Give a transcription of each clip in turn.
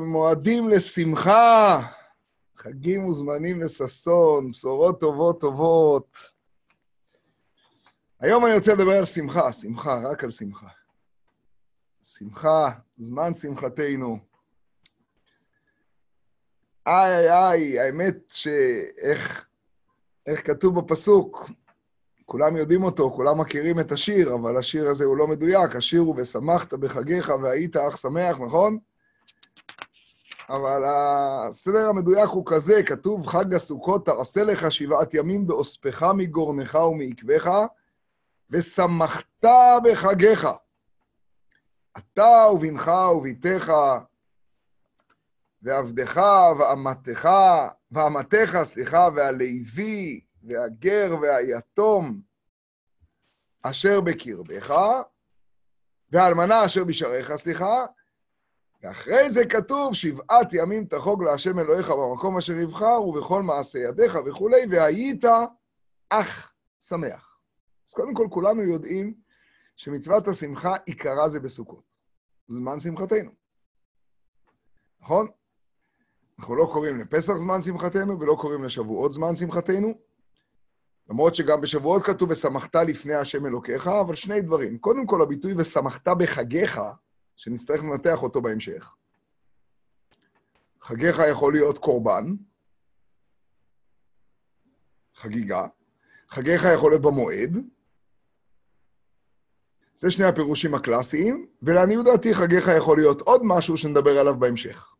מועדים לשמחה, חגים וזמנים לששון, בשורות טובות טובות. היום אני רוצה לדבר על שמחה, שמחה, רק על שמחה. שמחה, זמן שמחתנו. איי, איי, איי, האמת שאיך איך כתוב בפסוק, כולם יודעים אותו, כולם מכירים את השיר, אבל השיר הזה הוא לא מדויק. השיר הוא ושמחת בחגיך והיית אך שמח, נכון? אבל הסדר המדויק הוא כזה, כתוב חג הסוכות, תעשה לך שבעת ימים באוספך מגורנך ומעקבך, ושמחת בחגיך. אתה ובנך וביתך, ועבדך ואמתך, ואמתך, סליחה, והלוי, והגר והיתום אשר בקרבך, והאלמנה אשר בשעריך, סליחה, ואחרי זה כתוב, שבעת ימים תחוג להשם אלוהיך במקום אשר יבחר, ובכל מעשה ידיך וכולי, והיית אך שמח. אז קודם כל, כולנו יודעים שמצוות השמחה עיקרה זה בסוכות. זמן שמחתנו. נכון? אנחנו לא קוראים לפסח זמן שמחתנו, ולא קוראים לשבועות זמן שמחתנו. למרות שגם בשבועות כתוב ושמחת לפני השם אלוקיך, אבל שני דברים. קודם כל, הביטוי ושמחת בחגיך, שנצטרך לנתח אותו בהמשך. חגיך יכול להיות קורבן, חגיגה. חגיך יכול להיות במועד. זה שני הפירושים הקלאסיים, ולעניות דעתי חגיך יכול להיות עוד משהו שנדבר עליו בהמשך.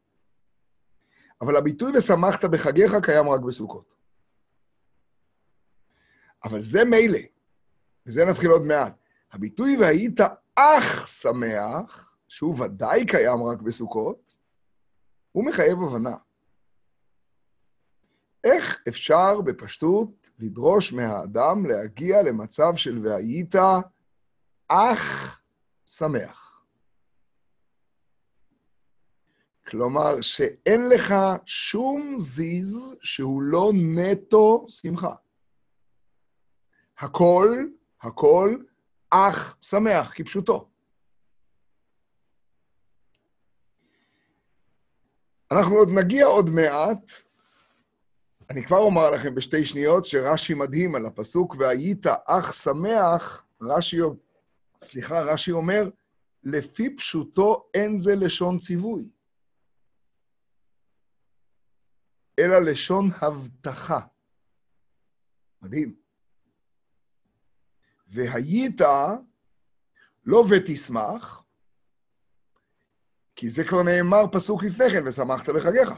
אבל הביטוי ושמחת בחגיך קיים רק בסוכות. אבל זה מילא, וזה נתחיל עוד מעט. הביטוי והיית אך שמח, שהוא ודאי קיים רק בסוכות, הוא מחייב הבנה. איך אפשר בפשטות לדרוש מהאדם להגיע למצב של והיית אך שמח? כלומר, שאין לך שום זיז שהוא לא נטו שמחה. הכל, הכל, אך שמח, כפשוטו. אנחנו עוד נגיע עוד מעט, אני כבר אומר לכם בשתי שניות שרש"י מדהים על הפסוק, והיית אך שמח, רש"י, סליחה, רש"י אומר, לפי פשוטו אין זה לשון ציווי, אלא לשון הבטחה. מדהים. והיית לא ותשמח, כי זה כבר נאמר פסוק לפני כן, ושמחת בחגיך.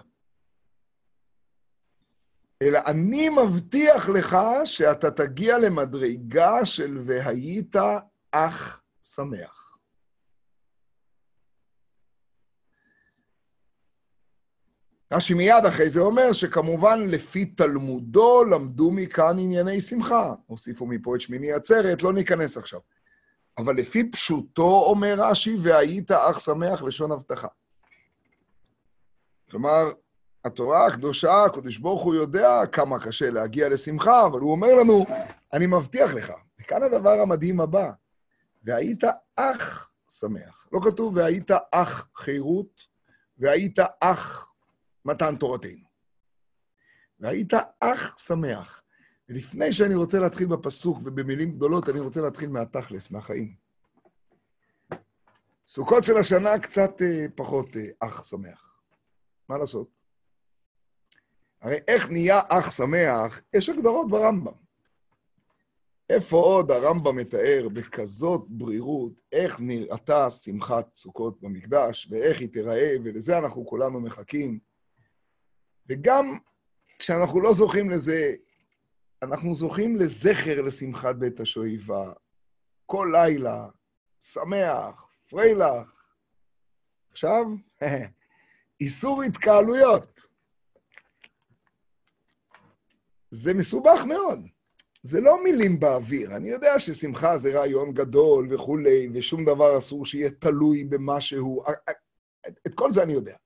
אלא אני מבטיח לך שאתה תגיע למדרגה של והיית אך שמח. רש"י מיד אחרי זה אומר שכמובן לפי תלמודו למדו מכאן ענייני שמחה. הוסיפו מפה את שמיני עצרת, לא ניכנס עכשיו. אבל לפי פשוטו, אומר רש"י, והיית אך שמח לשון הבטחה. כלומר, התורה הקדושה, הקדוש ברוך הוא יודע כמה קשה להגיע לשמחה, אבל הוא אומר לנו, אני מבטיח לך. וכאן הדבר המדהים הבא, והיית אך שמח. לא כתוב והיית אך חירות, והיית אך מתן תורתנו. והיית אך שמח. ולפני שאני רוצה להתחיל בפסוק ובמילים גדולות, אני רוצה להתחיל מהתכלס, מהחיים. סוכות של השנה קצת אה, פחות אה, אך שמח. מה לעשות? הרי איך נהיה אך שמח, יש הגדרות ברמב"ם. איפה עוד הרמב"ם מתאר בכזאת ברירות איך נראתה שמחת סוכות במקדש, ואיך היא תיראה, ולזה אנחנו כולנו מחכים. וגם כשאנחנו לא זוכים לזה, אנחנו זוכים לזכר לשמחת בית השואיבה. כל לילה, שמח, פריילך. עכשיו, איסור התקהלויות. זה מסובך מאוד. זה לא מילים באוויר. אני יודע ששמחה זה רעיון גדול וכולי, ושום דבר אסור שיהיה תלוי במשהו. את כל זה אני יודע.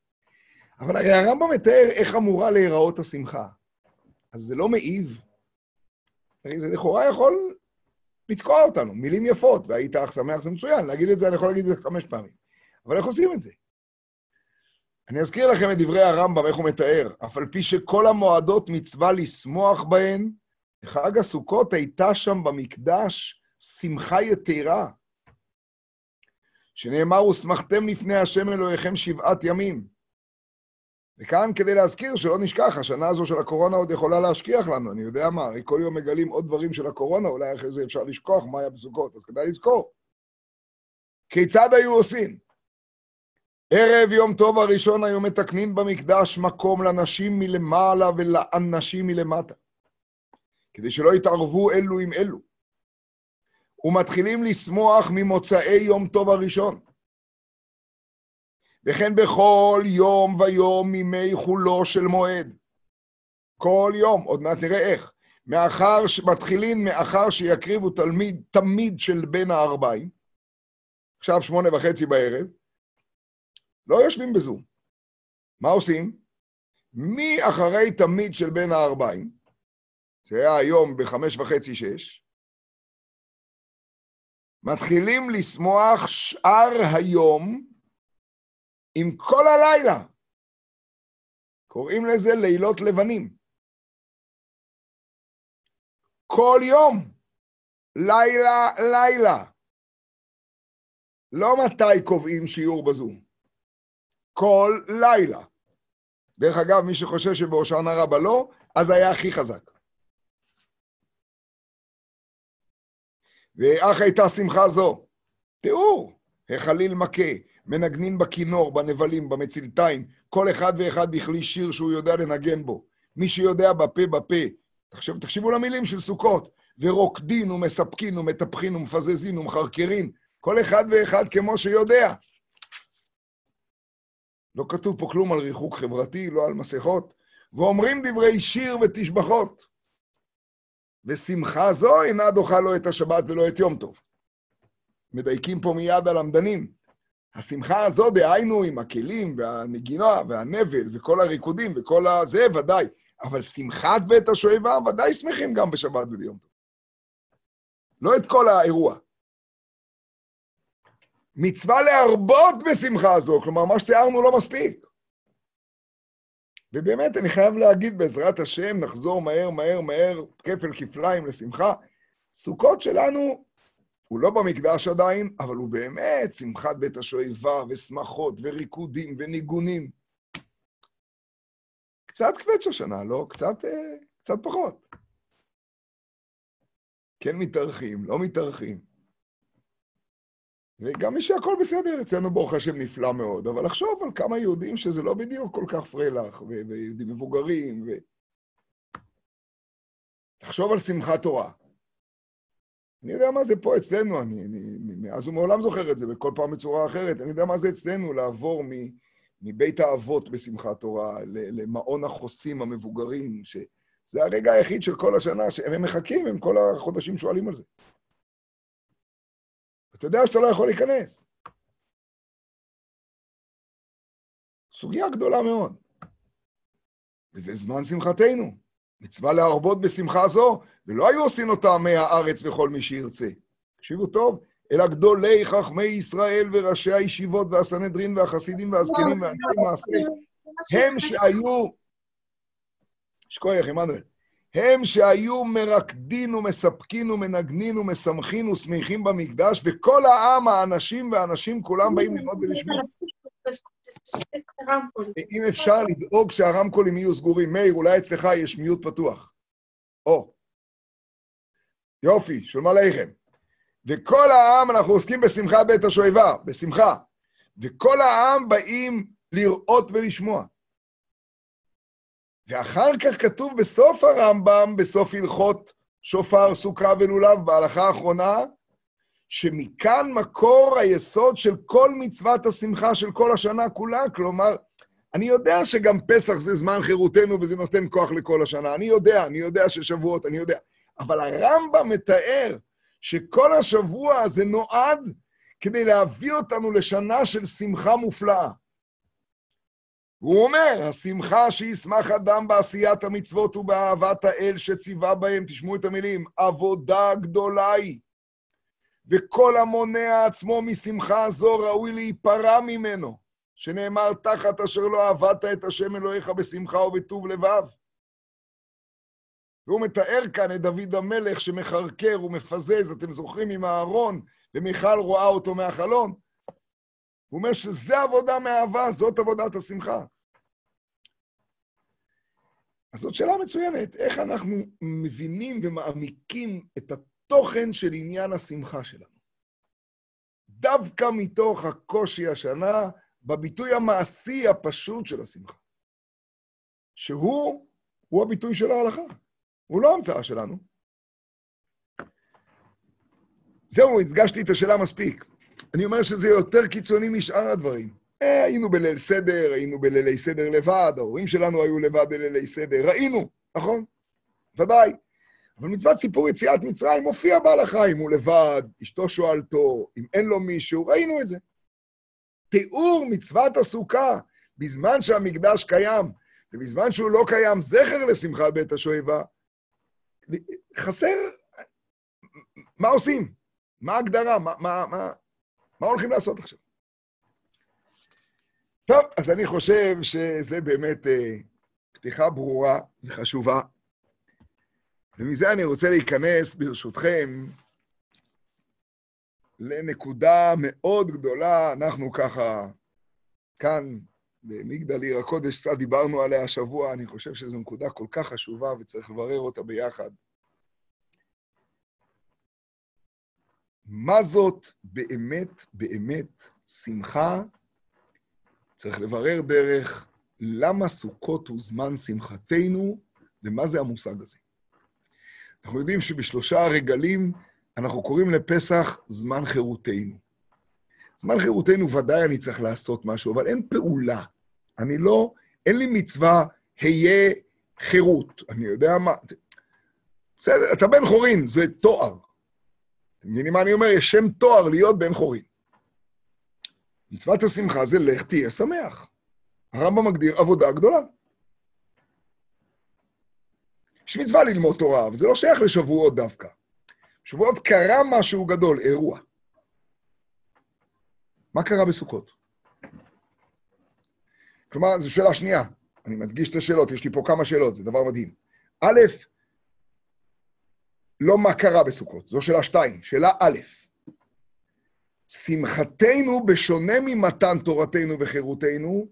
אבל הרי הרמב"ם מתאר איך אמורה להיראות השמחה. אז זה לא מעיב. הרי זה לכאורה יכול לתקוע אותנו. מילים יפות, והיית אך שמח זה מצוין. להגיד את זה, אני יכול להגיד את זה חמש פעמים. אבל איך עושים את זה? אני אזכיר לכם את דברי הרמב"ם, איך הוא מתאר. אף על פי שכל המועדות מצווה לשמוח בהן, בחג הסוכות הייתה שם במקדש שמחה יתרה. שנאמר, ושמחתם לפני השם אלוהיכם שבעת ימים. וכאן כדי להזכיר שלא נשכח, השנה הזו של הקורונה עוד יכולה להשכיח לנו, אני יודע מה, הרי כל יום מגלים עוד דברים של הקורונה, אולי אחרי זה אפשר לשכוח מה היה בסוכות, אז כדאי לזכור. כיצד היו עושים? ערב יום טוב הראשון היו מתקנים במקדש מקום לנשים מלמעלה ולאנשים מלמטה, כדי שלא יתערבו אלו עם אלו. ומתחילים לשמוח ממוצאי יום טוב הראשון. וכן בכל יום ויום מימי חולו של מועד. כל יום, עוד מעט נראה איך. מאחר שמתחילים, מאחר שיקריבו תלמיד, תמיד של בין הארבעים, עכשיו שמונה וחצי בערב, לא יושבים בזום. מה עושים? מי אחרי תמיד של בין הארבעים, שהיה היום בחמש וחצי, שש, מתחילים לשמוח שאר היום עם כל הלילה. קוראים לזה לילות לבנים. כל יום, לילה, לילה. לא מתי קובעים שיעור בזום, כל לילה. דרך אגב, מי שחושב שבהושענא רבה לא, אז היה הכי חזק. ואך הייתה שמחה זו. תיאור, החליל מכה, מנגנים בכינור, בנבלים, במצלתיים, כל אחד ואחד בכלי שיר שהוא יודע לנגן בו. מי שיודע בפה בפה. תחשב, תקשיבו למילים של סוכות. ורוקדין ומספקין ומטפחין ומפזזין ומחרקרין, כל אחד ואחד כמו שיודע. לא כתוב פה כלום על ריחוק חברתי, לא על מסכות. ואומרים דברי שיר ותשבחות. ושמחה זו אינה דוחה לא את השבת ולא את יום טוב. מדייקים פה מיד הלמדנים. השמחה הזו, דהיינו, עם הכלים והנגינה והנבל וכל הריקודים וכל הזה, ודאי. אבל שמחת בית השואבה, ודאי שמחים גם בשבת וביום טוב. לא את כל האירוע. מצווה להרבות בשמחה הזו, כלומר, מה שתיארנו לא מספיק. ובאמת, אני חייב להגיד, בעזרת השם, נחזור מהר, מהר, מהר, כפל כפליים לשמחה. סוכות שלנו, הוא לא במקדש עדיין, אבל הוא באמת שמחת בית השואבה, ושמחות, וריקודים, וניגונים. קצת קווץ' השנה, לא? קצת, אה, קצת פחות. כן מתארחים, לא מתארחים. וגם מי שהכל בסדר, אצלנו ברוך השם נפלא מאוד, אבל לחשוב על כמה יהודים שזה לא בדיוק כל כך פרילך, ויהודים מבוגרים, ו... לחשוב על שמחת תורה. אני יודע מה זה פה אצלנו, אני, אני, מאז ומעולם זוכר את זה, וכל פעם בצורה אחרת. אני יודע מה זה אצלנו לעבור מ, מבית האבות בשמחת תורה למעון החוסים המבוגרים, שזה הרגע היחיד של כל השנה שהם מחכים, הם כל החודשים שואלים על זה. אתה יודע שאתה לא יכול להיכנס. סוגיה גדולה מאוד. וזה זמן שמחתנו. מצווה להרבות בשמחה זו, ולא היו עושים אותה עמי הארץ וכל מי שירצה. תקשיבו טוב, אלא גדולי חכמי ישראל וראשי הישיבות והסנהדרין והחסידים והזקנים והאנשי מעשה, הם שהיו, שכוייך, עמנואל, הם שהיו מרקדין ומספקין ומנגנין ומשמחין ושמחים במקדש, וכל העם, האנשים והאנשים, כולם באים ללמוד ולשמוע. אם אפשר לדאוג שהרמקולים יהיו סגורים. מאיר, אולי אצלך יש מיוט פתוח. או. יופי, שלום עליכם. וכל העם, אנחנו עוסקים בשמחה בית השואבה, בשמחה. וכל העם באים לראות ולשמוע. ואחר כך כתוב בסוף הרמב"ם, בסוף הלכות שופר, סוכה ולולב, בהלכה האחרונה, שמכאן מקור היסוד של כל מצוות השמחה של כל השנה כולה. כלומר, אני יודע שגם פסח זה זמן חירותנו וזה נותן כוח לכל השנה. אני יודע, אני יודע ששבועות, אני יודע. אבל הרמב"ם מתאר שכל השבוע הזה נועד כדי להביא אותנו לשנה של שמחה מופלאה. הוא אומר, השמחה שישמח אדם בעשיית המצוות ובאהבת האל שציווה בהם, תשמעו את המילים, עבודה גדולה היא. וכל המונע עצמו משמחה זו ראוי להיפרע ממנו. שנאמר, תחת אשר לא עבדת את השם אלוהיך בשמחה ובטוב לבב. והוא מתאר כאן את דוד המלך שמחרקר ומפזז, אתם זוכרים, עם הארון, ומיכל רואה אותו מהחלון. הוא אומר שזה עבודה מאהבה, זאת עבודת השמחה. אז זאת שאלה מצוינת, איך אנחנו מבינים ומעמיקים את התוכן של עניין השמחה שלנו. דווקא מתוך הקושי השנה, בביטוי המעשי הפשוט של השמחה, שהוא, הוא הביטוי של ההלכה, הוא לא המצאה שלנו. זהו, הדגשתי את השאלה מספיק. אני אומר שזה יותר קיצוני משאר הדברים. אה, היינו בליל סדר, היינו בלילי סדר לבד, ההורים שלנו היו לבד בלילי סדר, ראינו, נכון? ודאי. אבל מצוות סיפור יציאת מצרים מופיע בהלכה, אם הוא לבד, אשתו שואלתו, אם אין לו מישהו, ראינו את זה. תיאור מצוות הסוכה בזמן שהמקדש קיים, ובזמן שהוא לא קיים זכר לשמחת בית השואבה, חסר... מה עושים? מה ההגדרה? מה, מה, מה, מה הולכים לעשות עכשיו? טוב, אז אני חושב שזה באמת אה, פתיחה ברורה וחשובה. ומזה אני רוצה להיכנס, ברשותכם, לנקודה מאוד גדולה. אנחנו ככה, כאן, במגדל עיר הקודש, קצת דיברנו עליה השבוע, אני חושב שזו נקודה כל כך חשובה וצריך לברר אותה ביחד. מה זאת באמת, באמת שמחה? צריך לברר דרך למה סוכות הוא זמן שמחתנו, ומה זה המושג הזה. אנחנו יודעים שבשלושה הרגלים אנחנו קוראים לפסח זמן חירותנו. זמן חירותנו ודאי אני צריך לעשות משהו, אבל אין פעולה. אני לא, אין לי מצווה, היה חירות. אני יודע מה... בסדר, אתה בן חורין, זה תואר. אתם מבינים מה אני אומר? יש שם תואר להיות בן חורין. מצוות השמחה זה לך תהיה שמח. הרמב"ם מגדיר עבודה גדולה. יש מצווה ללמוד תורה, אבל זה לא שייך לשבועות דווקא. שבועות קרה משהו גדול, אירוע. מה קרה בסוכות? כלומר, זו שאלה שנייה. אני מדגיש את השאלות, יש לי פה כמה שאלות, זה דבר מדהים. א', לא מה קרה בסוכות, זו שאלה שתיים. שאלה א', שמחתנו, בשונה ממתן תורתנו וחירותנו,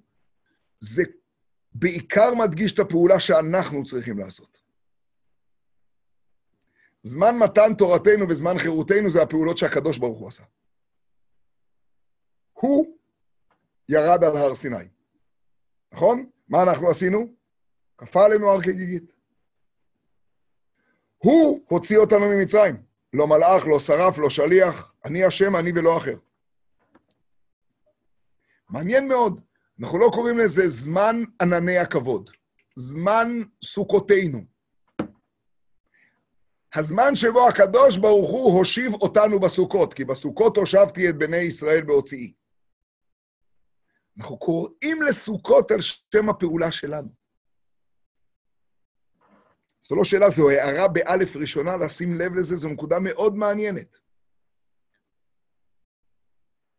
זה בעיקר מדגיש את הפעולה שאנחנו צריכים לעשות. זמן מתן תורתנו וזמן חירותנו זה הפעולות שהקדוש ברוך הוא עשה. הוא ירד על הר סיני, נכון? מה אנחנו עשינו? כפה עלינו הר כגיגית. הוא הוציא אותנו ממצרים. לא מלאך, לא שרף, לא שליח, אני השם, אני ולא אחר. מעניין מאוד, אנחנו לא קוראים לזה זמן ענני הכבוד, זמן סוכותינו. הזמן שבו הקדוש ברוך הוא הושיב אותנו בסוכות, כי בסוכות הושבתי את בני ישראל בהוציאי. אנחנו קוראים לסוכות על שם הפעולה שלנו. זו לא שאלה, זו הערה באלף ראשונה, לשים לב לזה, זו נקודה מאוד מעניינת.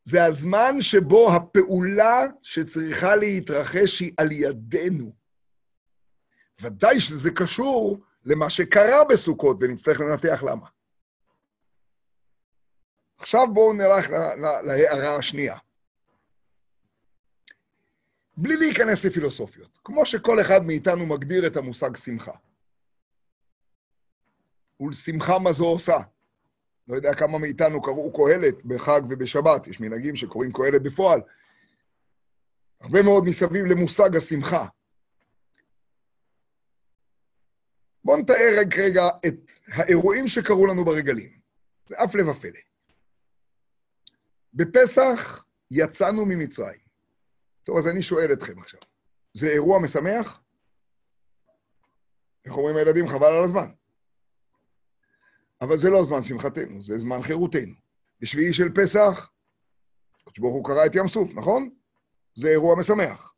זה הזמן שבו הפעולה שצריכה להתרחש היא על ידינו. ודאי שזה קשור למה שקרה בסוכות, ונצטרך לנתח למה. עכשיו בואו נלך להערה השנייה. בלי להיכנס לפילוסופיות, כמו שכל אחד מאיתנו מגדיר את המושג שמחה. ולשמחה מה זו עושה. לא יודע כמה מאיתנו קראו קהלת בחג ובשבת, יש מנהגים שקוראים קהלת בפועל. הרבה מאוד מסביב למושג השמחה. בואו נתאר רק רגע את האירועים שקרו לנו ברגלים. זה אף לבא פלא. בפסח יצאנו ממצרים. טוב, אז אני שואל אתכם עכשיו, זה אירוע משמח? איך אומרים הילדים? חבל על הזמן. אבל זה לא זמן שמחתנו, זה זמן חירותנו. בשביעי של פסח, הקדוש ברוך הוא קרא את ים סוף, נכון? זה אירוע משמח.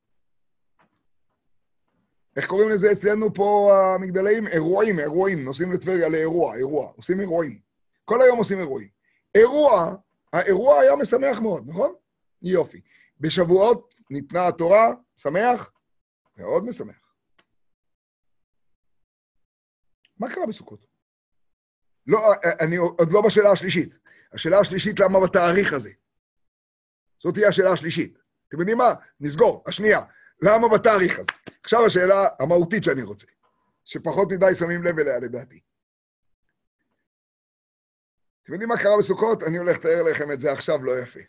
איך קוראים לזה אצלנו פה המגדלים? אירועים, אירועים. נוסעים לטבריה לאירוע, אירוע. עושים אירועים. כל היום עושים אירועים. אירוע, האירוע היה משמח מאוד, נכון? יופי. בשבועות, ניתנה התורה, שמח? מאוד משמח. מה קרה בסוכות? לא, אני עוד לא בשאלה השלישית. השאלה השלישית, למה בתאריך הזה? זאת תהיה השאלה השלישית. אתם יודעים מה? נסגור. השנייה, למה בתאריך הזה? עכשיו השאלה המהותית שאני רוצה, שפחות מדי שמים לב אליה לדעתי. אתם יודעים מה קרה בסוכות? אני הולך לתאר לכם את זה עכשיו לא יפה.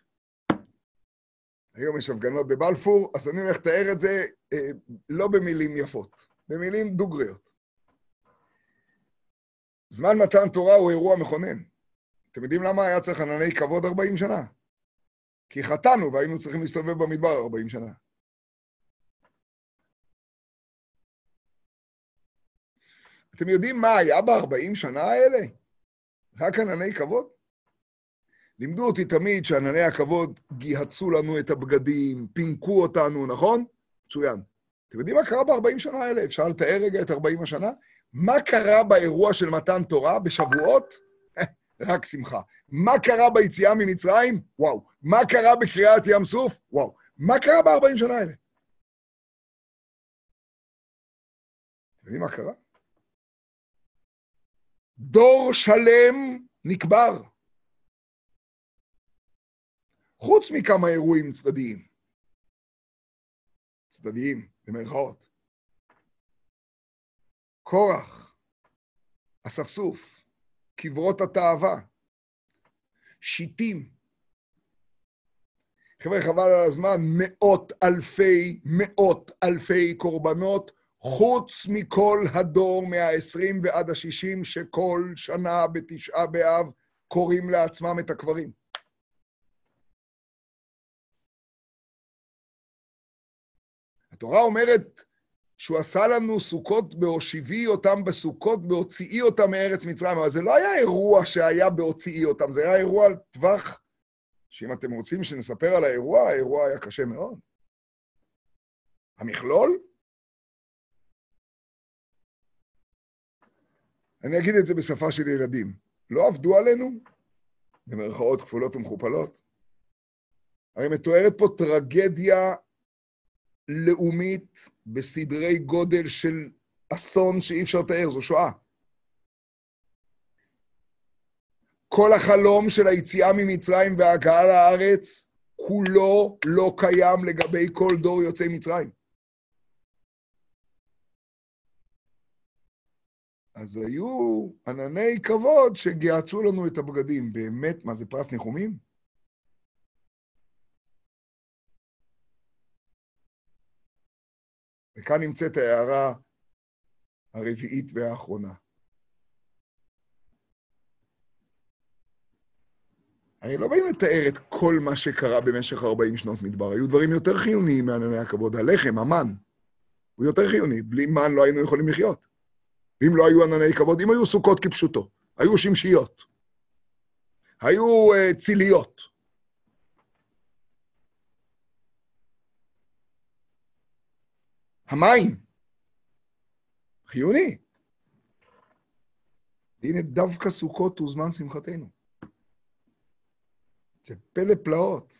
היום יש הפגנות בבלפור, אז אני הולך לתאר את זה אה, לא במילים יפות, במילים דוגריות. זמן מתן תורה הוא אירוע מכונן. אתם יודעים למה היה צריך ענני כבוד 40 שנה? כי חטאנו והיינו צריכים להסתובב במדבר 40 שנה. אתם יודעים מה היה ב-40 שנה האלה? רק ענני כבוד? לימדו אותי תמיד שענני הכבוד גיהצו לנו את הבגדים, פינקו אותנו, נכון? מצוין. אתם יודעים מה קרה ב-40 שנה האלה? אפשר לתאר רגע את 40 השנה? מה קרה באירוע של מתן תורה בשבועות? רק שמחה. מה קרה ביציאה ממצרים? וואו. מה קרה בקריאת ים סוף? וואו. מה קרה ב-40 שנה האלה? אתם יודעים מה קרה? דור שלם נקבר. חוץ מכמה אירועים צדדיים. צדדיים, במרכאות. קורח, אספסוף, קברות התאווה, שיטים. חבר'ה, חבל על הזמן, מאות אלפי, מאות אלפי קורבנות, חוץ מכל הדור מה-20 ועד ה-60, שכל שנה בתשעה באב קוראים לעצמם את הקברים. התורה אומרת שהוא עשה לנו סוכות בהושיבי אותם בסוכות, בהוציאי אותם מארץ מצרים, אבל זה לא היה אירוע שהיה בהוציאי אותם, זה היה אירוע על טווח, שאם אתם רוצים שנספר על האירוע, האירוע היה קשה מאוד. המכלול? אני אגיד את זה בשפה של ילדים. לא עבדו עלינו? במרכאות כפולות ומכופלות. הרי מתוארת פה טרגדיה לאומית בסדרי גודל של אסון שאי אפשר לתאר, זו שואה. כל החלום של היציאה ממצרים וההגעה לארץ, כולו לא קיים לגבי כל דור יוצאי מצרים. אז היו ענני כבוד שגיהצו לנו את הבגדים. באמת, מה זה פרס ניחומים? וכאן נמצאת ההערה הרביעית והאחרונה. הרי לא באים לתאר את כל מה שקרה במשך 40 שנות מדבר. היו דברים יותר חיוניים מענני הכבוד. הלחם, המן, הוא יותר חיוני. בלי מן לא היינו יכולים לחיות. אם לא היו ענני כבוד, אם היו סוכות כפשוטו, היו שמשיות, היו uh, ציליות. המים, חיוני. והנה דווקא סוכות הוא זמן שמחתנו. זה פלא פלאות.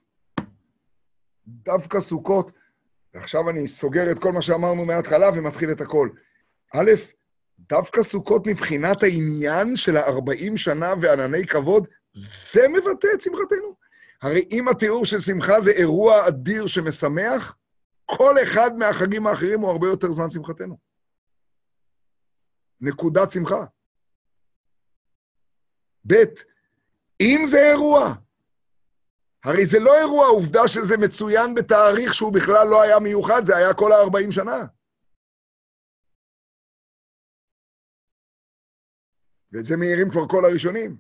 דווקא סוכות, ועכשיו אני סוגר את כל מה שאמרנו מההתחלה ומתחיל את הכל. א', דווקא סוכות מבחינת העניין של ה-40 שנה וענני כבוד, זה מבטא את שמחתנו. הרי אם התיאור של שמחה זה אירוע אדיר שמשמח, כל אחד מהחגים האחרים הוא הרבה יותר זמן שמחתנו. נקודת שמחה. ב', אם זה אירוע, הרי זה לא אירוע, עובדה שזה מצוין בתאריך שהוא בכלל לא היה מיוחד, זה היה כל ה-40 שנה. ואת זה מעירים כבר כל הראשונים.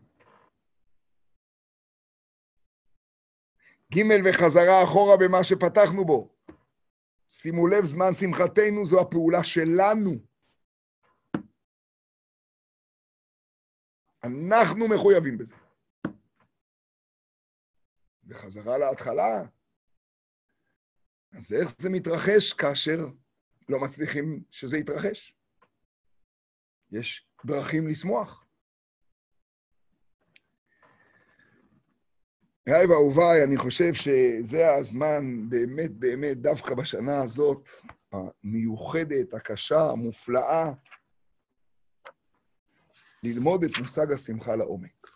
ג' וחזרה אחורה במה שפתחנו בו. שימו לב, זמן שמחתנו זו הפעולה שלנו. אנחנו מחויבים בזה. וחזרה להתחלה, אז איך זה מתרחש כאשר לא מצליחים שזה יתרחש? יש דרכים לשמוח. רעי ואהוביי, אני חושב שזה הזמן, באמת, באמת, דווקא בשנה הזאת, המיוחדת, הקשה, המופלאה, ללמוד את מושג השמחה לעומק.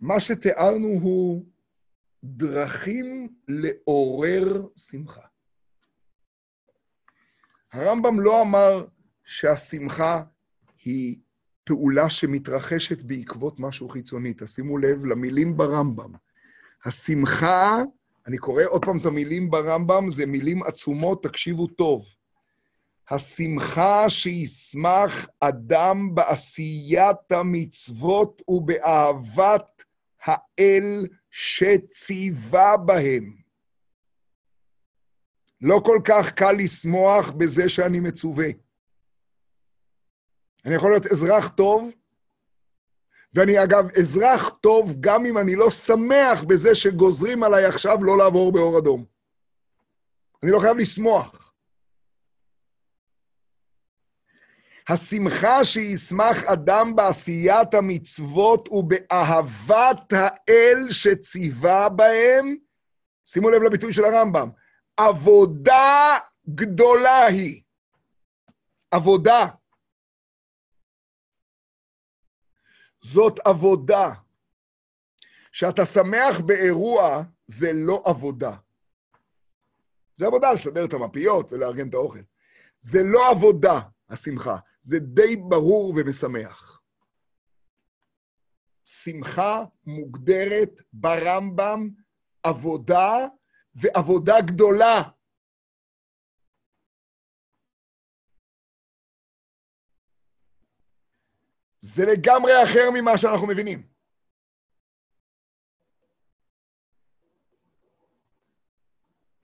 מה שתיארנו הוא דרכים לעורר שמחה. הרמב"ם לא אמר שהשמחה היא פעולה שמתרחשת בעקבות משהו חיצוני. תשימו לב למילים ברמב"ם. השמחה, אני קורא עוד פעם את המילים ברמב"ם, זה מילים עצומות, תקשיבו טוב. השמחה שישמח אדם בעשיית המצוות ובאהבת האל שציווה בהם. לא כל כך קל לשמוח בזה שאני מצווה. אני יכול להיות אזרח טוב, ואני אגב אזרח טוב גם אם אני לא שמח בזה שגוזרים עליי עכשיו לא לעבור באור אדום. אני לא חייב לשמוח. השמחה שישמח אדם בעשיית המצוות ובאהבת האל שציווה בהם, שימו לב לביטוי של הרמב"ם, עבודה גדולה היא. עבודה. זאת עבודה. כשאתה שמח באירוע, זה לא עבודה. זה עבודה לסדר את המפיות ולארגן את האוכל. זה לא עבודה, השמחה. זה די ברור ומשמח. שמחה מוגדרת ברמב"ם עבודה ועבודה גדולה. זה לגמרי אחר ממה שאנחנו מבינים.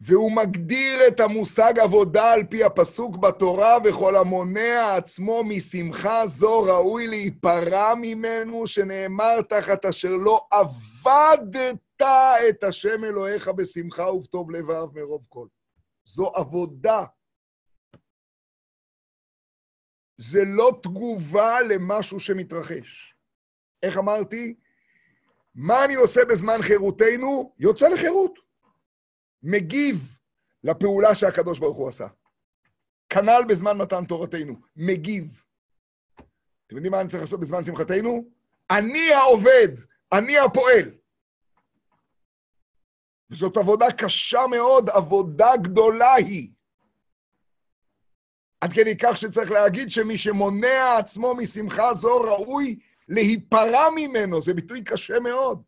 והוא מגדיר את המושג עבודה על פי הפסוק בתורה, וכל המונע עצמו משמחה זו ראוי להיפרע ממנו, שנאמר תחת אשר לא עבדת את השם אלוהיך בשמחה ובטוב לבב מרוב כל. זו עבודה. זה לא תגובה למשהו שמתרחש. איך אמרתי? מה אני עושה בזמן חירותנו? יוצא לחירות. מגיב לפעולה שהקדוש ברוך הוא עשה. כנ"ל בזמן מתן תורתנו, מגיב. אתם יודעים מה אני צריך לעשות בזמן שמחתנו? אני העובד, אני הפועל. וזאת עבודה קשה מאוד, עבודה גדולה היא. עד כדי כך שצריך להגיד שמי שמונע עצמו משמחה זו ראוי להיפרע ממנו, זה ביטוי קשה מאוד.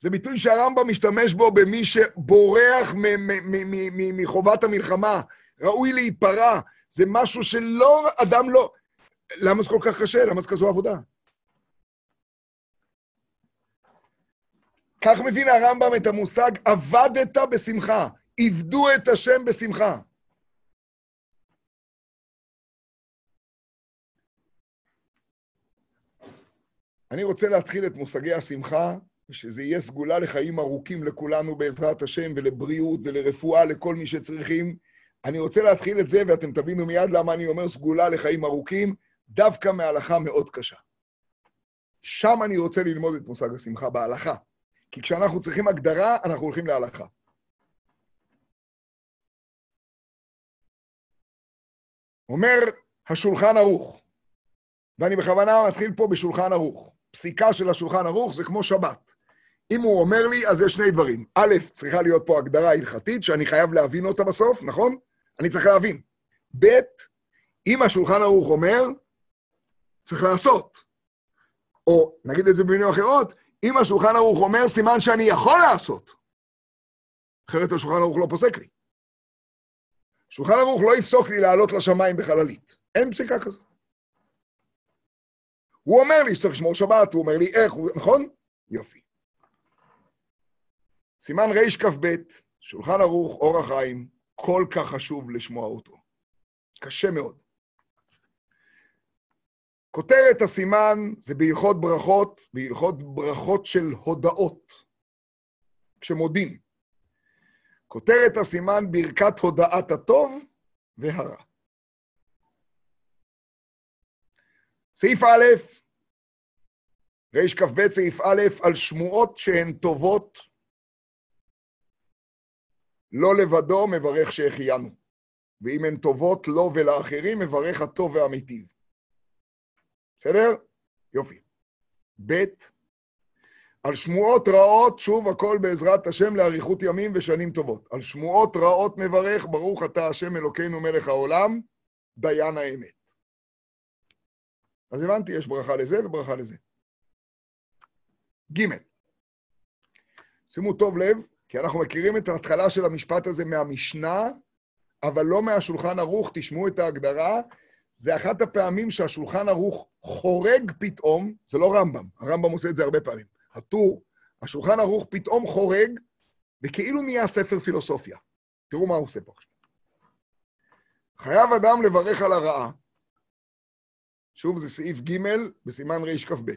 זה ביטוי שהרמב"ם משתמש בו במי שבורח מחובת המלחמה, ראוי להיפרע. זה משהו שלא, אדם לא... למה זה כל כך קשה? למה זה כזו עבודה? כך מבין הרמב"ם את המושג עבדת בשמחה, עבדו את השם בשמחה. אני רוצה להתחיל את מושגי השמחה, ושזה יהיה סגולה לחיים ארוכים לכולנו בעזרת השם, ולבריאות ולרפואה לכל מי שצריכים. אני רוצה להתחיל את זה, ואתם תבינו מיד למה אני אומר סגולה לחיים ארוכים, דווקא מהלכה מאוד קשה. שם אני רוצה ללמוד את מושג השמחה, בהלכה. כי כשאנחנו צריכים הגדרה, אנחנו הולכים להלכה. אומר השולחן ערוך, ואני בכוונה מתחיל פה בשולחן ערוך. פסיקה של השולחן ערוך זה כמו שבת. אם הוא אומר לי, אז יש שני דברים. א', צריכה להיות פה הגדרה הלכתית, שאני חייב להבין אותה בסוף, נכון? אני צריך להבין. ב', אם השולחן ערוך אומר, צריך לעשות. או, נגיד את זה במילים אחרות, אם השולחן ערוך אומר, סימן שאני יכול לעשות. אחרת השולחן ערוך לא פוסק לי. שולחן ערוך לא יפסוק לי לעלות לשמיים בחללית. אין פסיקה כזאת. הוא אומר לי שצריך לשמור שבת, הוא אומר לי איך, הוא... נכון? יופי. סימן רכ"ב, שולחן ערוך, אור החיים, כל כך חשוב לשמוע אותו. קשה מאוד. כותרת הסימן זה בהלכות ברכות, בהלכות ברכות של הודאות, כשמודים. כותרת הסימן ברכת הודעת הטוב והרע. סעיף א', רכ"ב סעיף א', על שמועות שהן טובות, לא לבדו מברך שהחיינו, ואם הן טובות לו ולאחרים, מברך הטוב והמיטיב. בסדר? יופי. ב', על שמועות רעות, שוב הכל בעזרת השם לאריכות ימים ושנים טובות. על שמועות רעות מברך, ברוך אתה השם אלוקינו מלך העולם, דיין האמת. אז הבנתי, יש ברכה לזה וברכה לזה. ג' שימו טוב לב, כי אנחנו מכירים את ההתחלה של המשפט הזה מהמשנה, אבל לא מהשולחן ערוך, תשמעו את ההגדרה. זה אחת הפעמים שהשולחן ערוך חורג פתאום, זה לא רמב"ם, הרמב"ם עושה את זה הרבה פעמים. הטור, השולחן ערוך פתאום חורג, וכאילו נהיה ספר פילוסופיה. תראו מה הוא עושה פה עכשיו. חייב אדם לברך על הרעה. שוב, זה סעיף ג' בסימן רכ"ב.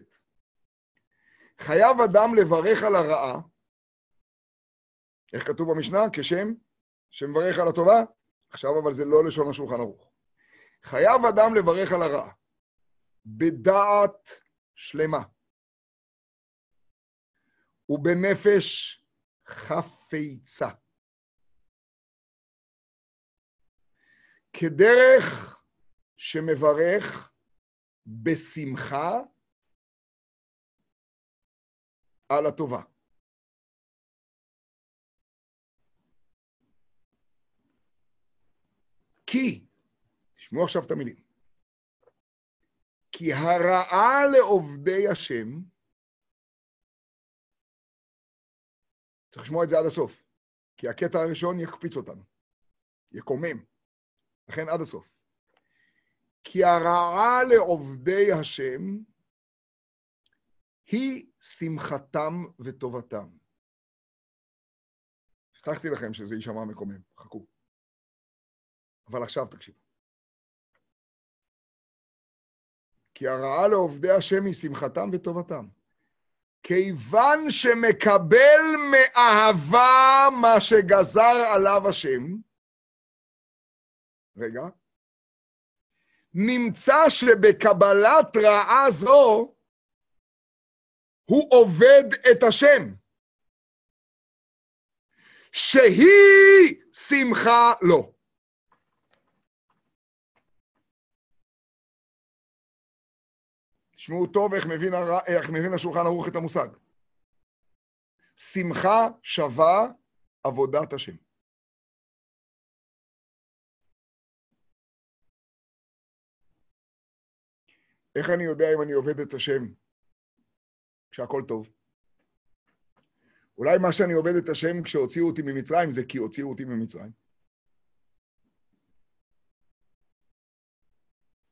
חייב אדם לברך על הרעה, איך כתוב במשנה? כשם שמברך על הטובה? עכשיו אבל זה לא לשון השולחן ערוך. חייב אדם לברך על הרעה, בדעת שלמה, ובנפש חפיצה. כדרך שמברך בשמחה על הטובה. כי, תשמעו עכשיו את המילים, כי הרעה לעובדי השם, צריך לשמוע את זה עד הסוף, כי הקטע הראשון יקפיץ אותנו, יקומם, לכן עד הסוף. כי הרעה לעובדי השם היא שמחתם וטובתם. הבטחתי לכם שזה יישמע מקומם, חכו. אבל עכשיו תקשיבו. כי הרעה לעובדי השם היא שמחתם וטובתם. כיוון שמקבל מאהבה מה שגזר עליו השם, רגע, נמצא שבקבלת רעה זו הוא עובד את השם, שהיא שמחה לו. תשמעו טוב איך מבין, הר... איך מבין השולחן ערוך את המושג. שמחה שווה עבודת השם. איך אני יודע אם אני עובד את השם כשהכול טוב? אולי מה שאני עובד את השם כשהוציאו אותי ממצרים זה כי הוציאו אותי ממצרים.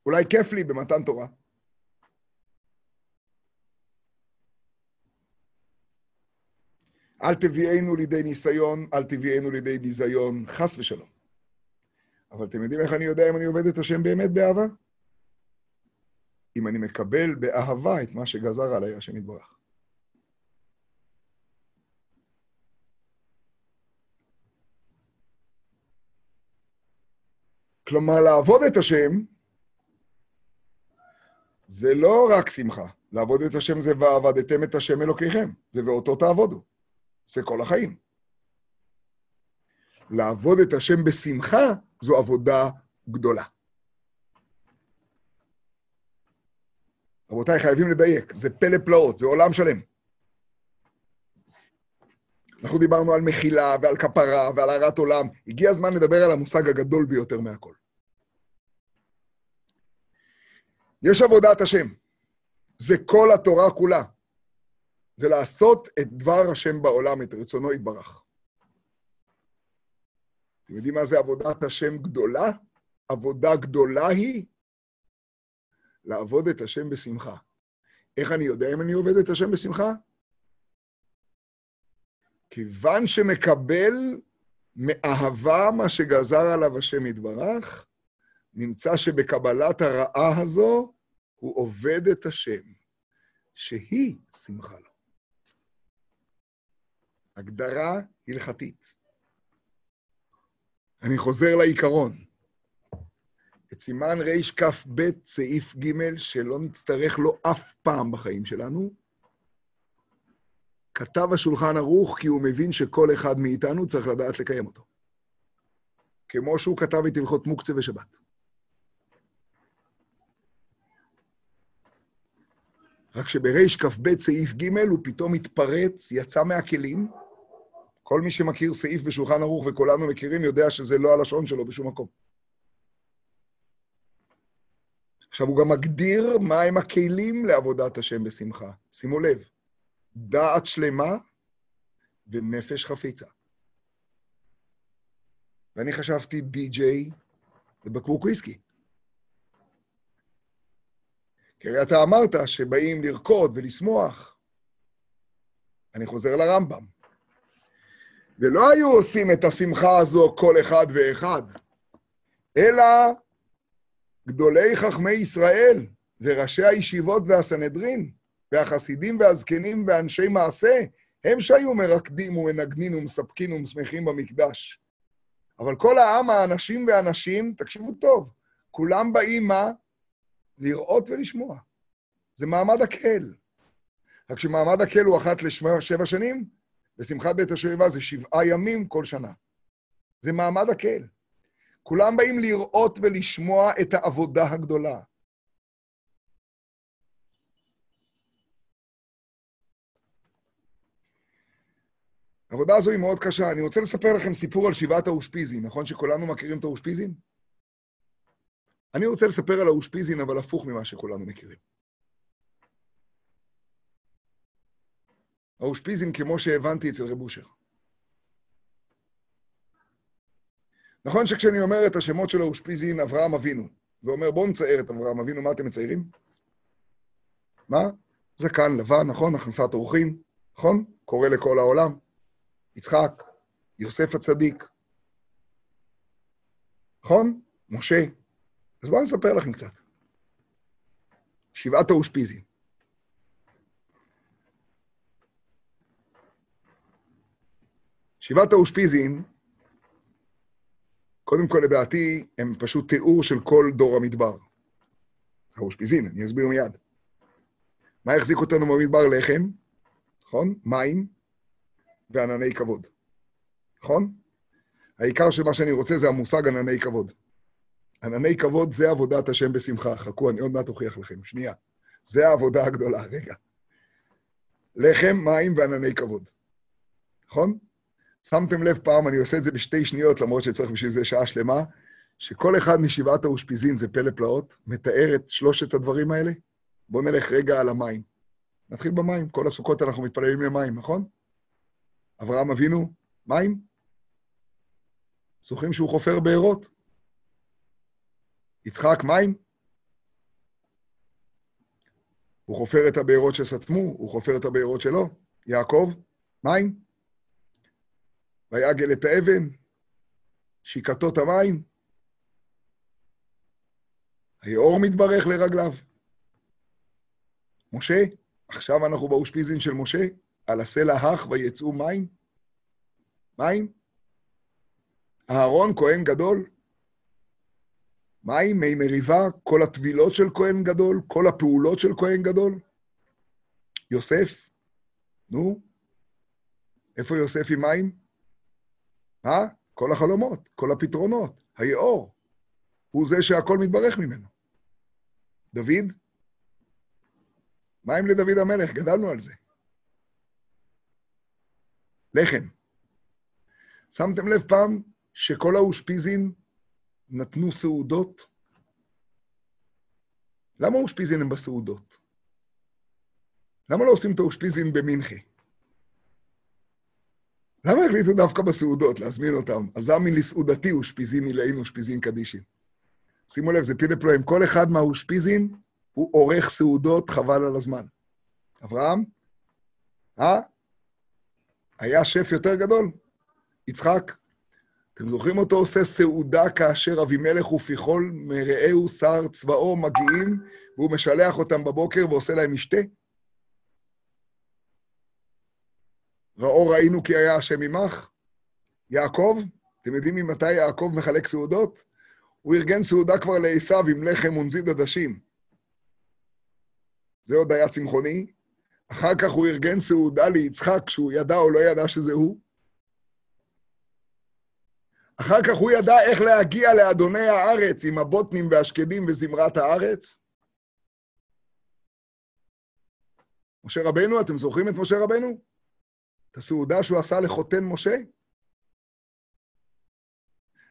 אולי כיף לי במתן תורה. אל תביאנו לידי ניסיון, אל תביאנו לידי ביזיון, חס ושלום. אבל אתם יודעים איך אני יודע אם אני עובד את השם באמת באהבה? אם אני מקבל באהבה את מה שגזר עליי השם יתברך. כלומר, לעבוד את השם זה לא רק שמחה. לעבוד את השם זה ועבדתם את השם אלוקיכם. זה ואותו תעבודו. זה כל החיים. לעבוד את השם בשמחה זו עבודה גדולה. רבותיי, חייבים לדייק, זה פלא פלאות, זה עולם שלם. אנחנו דיברנו על מחילה ועל כפרה ועל הרת עולם. הגיע הזמן לדבר על המושג הגדול ביותר מהכל. יש עבודת השם. זה כל התורה כולה. זה לעשות את דבר השם בעולם, את רצונו יתברך. אתם יודעים מה זה עבודת השם גדולה? עבודה גדולה היא לעבוד את השם בשמחה. איך אני יודע אם אני עובד את השם בשמחה? כיוון שמקבל מאהבה מה שגזר עליו השם יתברך, נמצא שבקבלת הרעה הזו הוא עובד את השם, שהיא שמחה לו. הגדרה הלכתית. אני חוזר לעיקרון. את סימן רכ"ב, סעיף ג', שלא נצטרך לו אף פעם בחיים שלנו, כתב השולחן ערוך כי הוא מבין שכל אחד מאיתנו צריך לדעת לקיים אותו. כמו שהוא כתב את הלכות מוקצה ושבת. רק שבריש כ"ב סעיף ג' הוא פתאום התפרץ, יצא מהכלים. כל מי שמכיר סעיף בשולחן ערוך, וכולנו מכירים, יודע שזה לא הלשון שלו בשום מקום. עכשיו, הוא גם מגדיר מהם הכלים לעבודת השם בשמחה. שימו לב, דעת שלמה ונפש חפיצה. ואני חשבתי די-ג'יי ובקבוק וויסקי. כי הרי אתה אמרת שבאים לרקוד ולשמוח. אני חוזר לרמב"ם. ולא היו עושים את השמחה הזו כל אחד ואחד, אלא גדולי חכמי ישראל וראשי הישיבות והסנהדרין, והחסידים והזקנים ואנשי מעשה, הם שהיו מרקדים ומנגנים ומספקים ומשמחים במקדש. אבל כל העם, האנשים והנשים, תקשיבו טוב, כולם באים מה? לראות ולשמוע. זה מעמד הקהל. רק שמעמד הקהל הוא אחת לשבע שנים, ושמחת בית השואבה זה שבעה ימים כל שנה. זה מעמד הקהל. כולם באים לראות ולשמוע את העבודה הגדולה. העבודה הזו היא מאוד קשה. אני רוצה לספר לכם סיפור על שבעת האושפיזין. נכון שכולנו מכירים את האושפיזין? אני רוצה לספר על האושפיזין, אבל הפוך ממה שכולנו מכירים. האושפיזין כמו שהבנתי אצל רב אושר. נכון שכשאני אומר את השמות של האושפיזין, אברהם אבינו, ואומר, בואו נצייר את אברהם אבינו, מה אתם מציירים? מה? זקן, לבן, נכון? הכנסת אורחים, נכון? קורא לכל העולם. יצחק, יוסף הצדיק, נכון? משה. אז בואו נספר לכם קצת. שבעת האושפיזין. שבעת האושפיזין, קודם כל, לדעתי, הם פשוט תיאור של כל דור המדבר. האושפיזין, אני אסביר מיד. מה החזיק אותנו במדבר? לחם, נכון? מים וענני כבוד. נכון? העיקר של מה שאני רוצה זה המושג ענני כבוד. ענני כבוד זה עבודת השם בשמחה. חכו, אני עוד מעט אוכיח לכם. שנייה. זה העבודה הגדולה, רגע. לחם, מים וענני כבוד. נכון? שמתם לב פעם, אני עושה את זה בשתי שניות, למרות שצריך בשביל זה שעה שלמה, שכל אחד משבעת האושפיזין זה פלא פלאות, מתאר את שלושת הדברים האלה? בואו נלך רגע על המים. נתחיל במים, כל הסוכות אנחנו מתפללים למים, נכון? אברהם אבינו, מים? זוכרים שהוא חופר בארות? יצחק, מים? הוא חופר את הבארות שסתמו, הוא חופר את הבארות שלו. יעקב, מים? ויעגל את האבן, שיקתו את המים. היאור מתברך לרגליו. משה, עכשיו אנחנו באושפיזין של משה, על הסלע הך ויצאו מים. מים. אהרון, כהן גדול. מים, מי מריבה, כל הטבילות של כהן גדול, כל הפעולות של כהן גדול. יוסף, נו, איפה יוסף עם מים? אה? כל החלומות, כל הפתרונות, היאור, הוא זה שהכל מתברך ממנו. דוד? מה אם לדוד המלך? גדלנו על זה. לחם. שמתם לב פעם שכל האושפיזין נתנו סעודות? למה האושפיזין הם בסעודות? למה לא עושים את האושפיזין במנחה? למה החליטו דווקא בסעודות להזמין אותם? עזמין לסעודתי אושפיזין אילאין אושפיזין קדישין. שימו לב, זה פילה פלואים. כל אחד מהאושפיזין הוא עורך סעודות חבל על הזמן. אברהם? אה? היה שף יותר גדול? יצחק? אתם זוכרים אותו עושה סעודה כאשר אבימלך ופיכול מרעהו שר צבאו מגיעים, והוא משלח אותם בבוקר ועושה להם משתה? ראו ראינו כי היה השם עמך. יעקב, אתם יודעים ממתי יעקב מחלק סעודות? הוא ארגן סעודה כבר לעשו עם לחם ונזיד עדשים. זה עוד היה צמחוני. אחר כך הוא ארגן סעודה ליצחק, כשהוא ידע או לא ידע שזה הוא. אחר כך הוא ידע איך להגיע לאדוני הארץ עם הבוטנים והשקדים וזמרת הארץ. משה רבנו, אתם זוכרים את משה רבנו? את הסעודה שהוא עשה לחותן משה?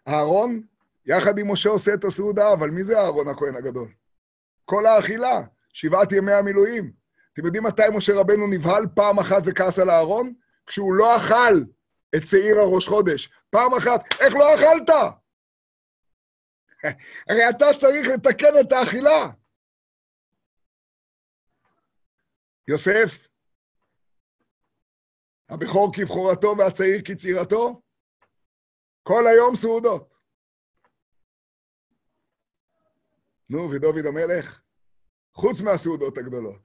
אהרון, יחד עם משה עושה את הסעודה, אבל מי זה אהרון הכהן הגדול? כל האכילה, שבעת ימי המילואים. אתם יודעים מתי משה רבנו נבהל פעם אחת וכעס על אהרון? כשהוא לא אכל את שעיר הראש חודש. פעם אחת, איך לא אכלת? הרי אתה צריך לתקן את האכילה. יוסף, הבכור כבכורתו והצעיר כצעירתו, כל היום סעודות. נו, ודוד המלך, חוץ מהסעודות הגדולות,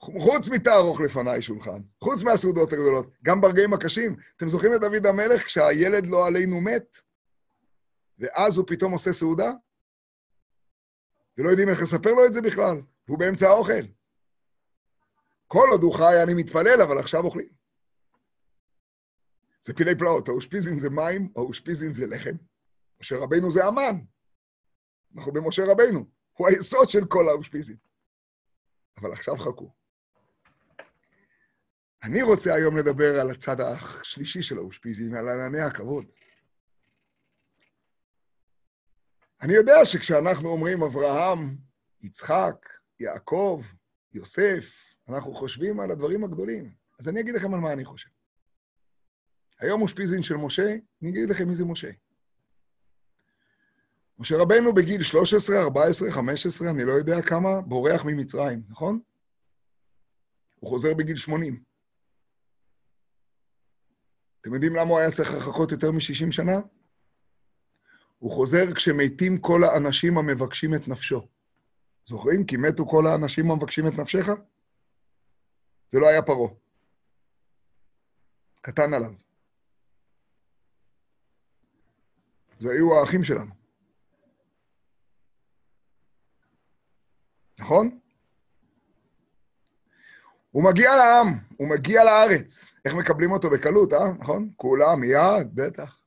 חוץ מתערוך לפניי שולחן, חוץ מהסעודות הגדולות, גם ברגעים הקשים. אתם זוכרים את דוד המלך כשהילד לא עלינו מת, ואז הוא פתאום עושה סעודה? ולא יודעים איך לספר לו את זה בכלל, והוא באמצע האוכל. כל עוד הוא חי אני מתפלל, אבל עכשיו אוכלים. זה פילי פלאות, האושפיזין זה מים, האושפיזין זה לחם. משה רבנו זה המן. אנחנו במשה רבנו, הוא היסוד של כל האושפיזין. אבל עכשיו חכו. אני רוצה היום לדבר על הצד השלישי של האושפיזין, על ענני הכבוד. אני יודע שכשאנחנו אומרים אברהם, יצחק, יעקב, יוסף, אנחנו חושבים על הדברים הגדולים. אז אני אגיד לכם על מה אני חושב. היום אושפיזין של משה, אני אגיד לכם מי זה משה. משה רבנו בגיל 13, 14, 15, אני לא יודע כמה, בורח ממצרים, נכון? הוא חוזר בגיל 80. אתם יודעים למה הוא היה צריך לחכות יותר מ-60 שנה? הוא חוזר כשמתים כל האנשים המבקשים את נפשו. זוכרים? כי מתו כל האנשים המבקשים את נפשך? זה לא היה פרעה. קטן עליו. זה היו האחים שלנו. נכון? הוא מגיע לעם, הוא מגיע לארץ. איך מקבלים אותו בקלות, אה? נכון? כולם, מיד, בטח.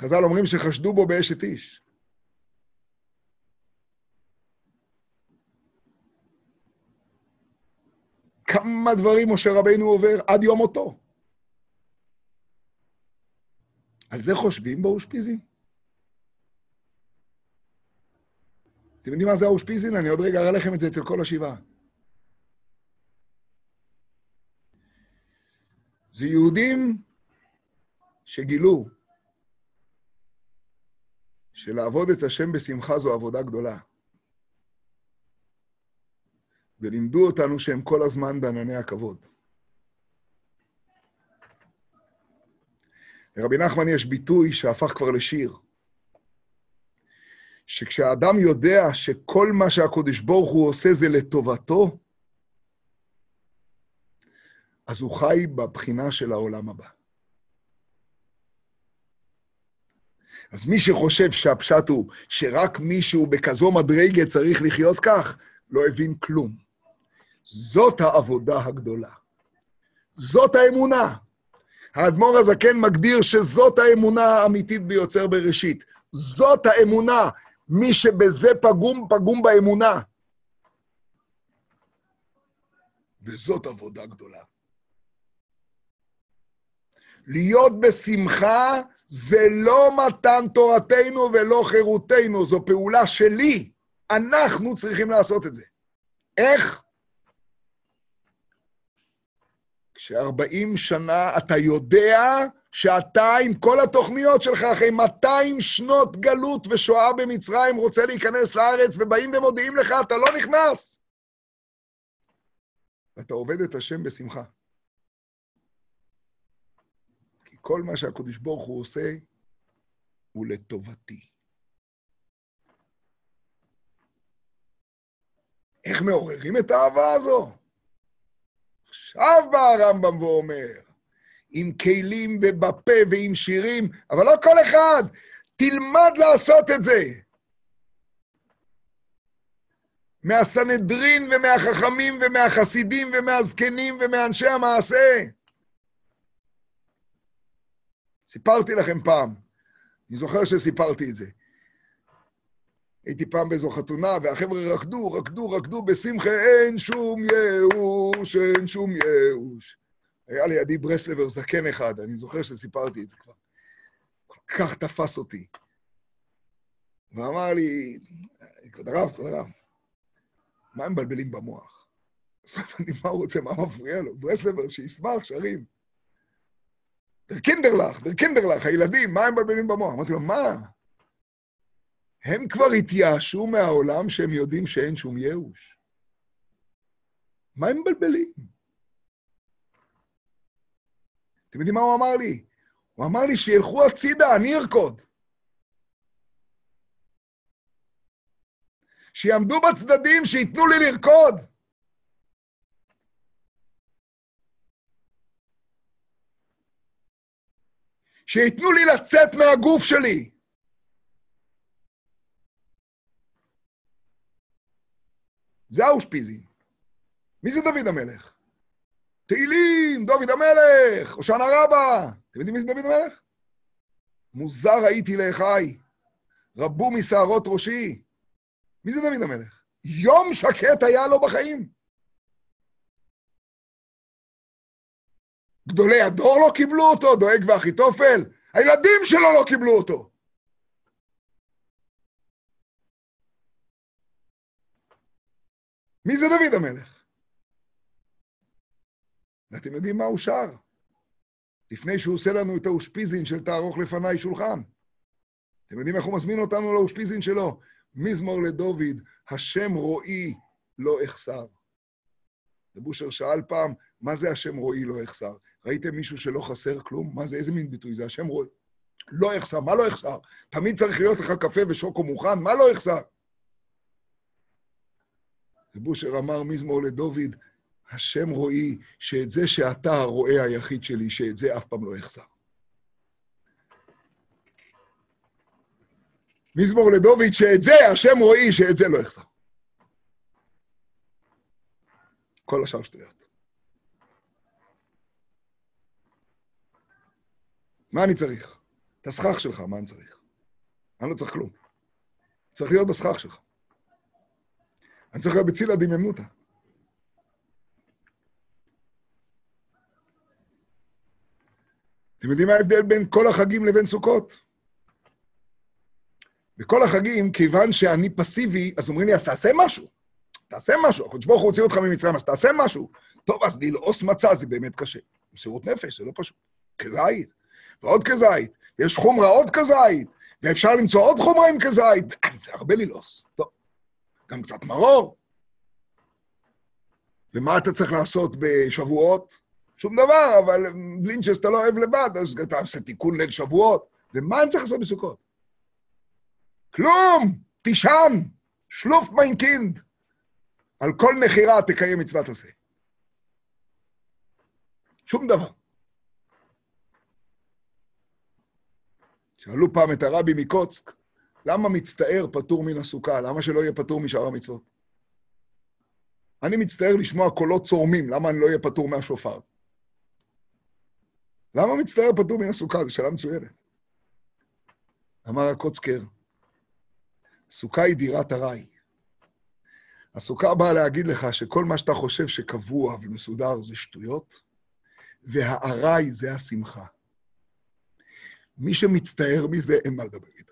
חז"ל אומרים שחשדו בו באשת איש. כמה דברים משה רבינו עובר עד יום מותו. על זה חושבים באושפיזין? אתם יודעים מה זה האושפיזין? אני עוד רגע אראה לכם את זה אצל כל השבעה. זה יהודים שגילו שלעבוד את השם בשמחה זו עבודה גדולה. ולימדו אותנו שהם כל הזמן בענני הכבוד. לרבי נחמן יש ביטוי שהפך כבר לשיר, שכשהאדם יודע שכל מה שהקודש ברוך הוא עושה זה לטובתו, אז הוא חי בבחינה של העולם הבא. אז מי שחושב שהפשט הוא שרק מישהו בכזו מדרגת צריך לחיות כך, לא הבין כלום. זאת העבודה הגדולה. זאת האמונה. האדמו"ר הזקן מגדיר שזאת האמונה האמיתית ביוצר בראשית. זאת האמונה. מי שבזה פגום, פגום באמונה. וזאת עבודה גדולה. להיות בשמחה זה לא מתן תורתנו ולא חירותנו, זו פעולה שלי. אנחנו צריכים לעשות את זה. איך? כש-40 שנה אתה יודע שאתה עם כל התוכניות שלך, אחרי 200 שנות גלות ושואה במצרים, רוצה להיכנס לארץ, ובאים ומודיעים לך, אתה לא נכנס. ואתה עובד את השם בשמחה. כי כל מה שהקדוש ברוך הוא עושה, הוא לטובתי. איך מעוררים את האהבה הזו? עכשיו בא הרמב"ם ואומר, עם כלים ובפה ועם שירים, אבל לא כל אחד. תלמד לעשות את זה. מהסנהדרין ומהחכמים ומהחסידים ומהזקנים ומאנשי המעשה. סיפרתי לכם פעם, אני זוכר שסיפרתי את זה. הייתי פעם באיזו חתונה, והחבר'ה רקדו, רקדו, רקדו בשמחה, אין שום ייאוש, אין שום ייאוש. היה לידי ברסלבר זקן אחד, אני זוכר שסיפרתי את זה כבר. כל כך תפס אותי. ואמר לי, כבוד הרב, כבוד הרב, מה הם מבלבלים במוח? אז הבנתי מה הוא רוצה, מה מפריע לו? ברסלבר, שישמח, שרים. דר קינדרלך, דר קינדרלך, הילדים, מה הם מבלבלים במוח? אמרתי לו, מה? הם כבר התייאשו מהעולם שהם יודעים שאין שום ייאוש. מה הם מבלבלים? אתם יודעים מה הוא אמר לי? הוא אמר לי שילכו הצידה, אני ארקוד. שיעמדו בצדדים, שייתנו לי לרקוד. שייתנו לי לצאת מהגוף שלי. זה האושפיזין. מי זה דוד המלך? תהילים, דוד המלך, הושענא רבה. אתם יודעים מי זה דוד המלך? מוזר הייתי לאחי, רבו משערות ראשי. מי זה דוד המלך? יום שקט היה לו בחיים. גדולי הדור לא קיבלו אותו, דואג ואחיתופל. הילדים שלו לא קיבלו אותו. מי זה דוד המלך? ואתם יודעים מה הוא שר? לפני שהוא עושה לנו את האושפיזין של תערוך לפניי שולחן. אתם יודעים איך הוא מזמין אותנו לאושפיזין שלו? מזמור לדוד, השם רועי לא אחסר. ובושר שאל פעם, מה זה השם רועי לא אחסר? ראיתם מישהו שלא חסר כלום? מה זה, איזה מין ביטוי זה? השם רועי. לא אחסר, מה לא אחסר? תמיד צריך להיות לך קפה ושוקו מוכן, מה לא אחסר? ובושר אמר מזמור לדוד, השם רועי, שאת זה שאתה הרועה היחיד שלי, שאת זה אף פעם לא אחסר. מזמור לדוד, שאת זה השם רועי, שאת זה לא אחסר. כל השאר שטויות. מה אני צריך? את הסכך שלך, מה אני צריך? אני לא צריך כלום. צריך להיות בסכך שלך. אני צריך להיות בצילה דממותא. אתם יודעים מה ההבדל בין כל החגים לבין סוכות? בכל החגים, כיוון שאני פסיבי, אז אומרים לי, אז תעשה משהו. תעשה משהו. הקדוש ברוך הוא הוציא אותך ממצרים, אז תעשה משהו. טוב, אז ללעוס מצה זה באמת קשה. מסירות נפש, זה לא פשוט. כזית, ועוד כזית, ויש חומרה עוד כזית, ואפשר למצוא עוד חומרה עם כזית. זה הרבה ללעוס. טוב. גם קצת מרור. ומה אתה צריך לעשות בשבועות? שום דבר, אבל בלינצ'ס שאתה לא אוהב לבד, אז אתה עושה תיקון ליל שבועות. ומה אני צריך לעשות בסוכות? כלום! תישן! שלאָף מיין קינד! על כל נחירה תקיים מצוות עשה. שום דבר. שאלו פעם את הרבי מקוצק, למה מצטער פטור מן הסוכה? למה שלא יהיה פטור משאר המצוות? אני מצטער לשמוע קולות צורמים, למה אני לא אהיה פטור מהשופר? למה מצטער פטור מן הסוכה? זו שאלה מצוינת. אמר הקוצקר, סוכה היא דירת ארעי. הסוכה באה להגיד לך שכל מה שאתה חושב שקבוע ומסודר זה שטויות, והארעי זה השמחה. מי שמצטער מזה, אין מה לדבר איתו.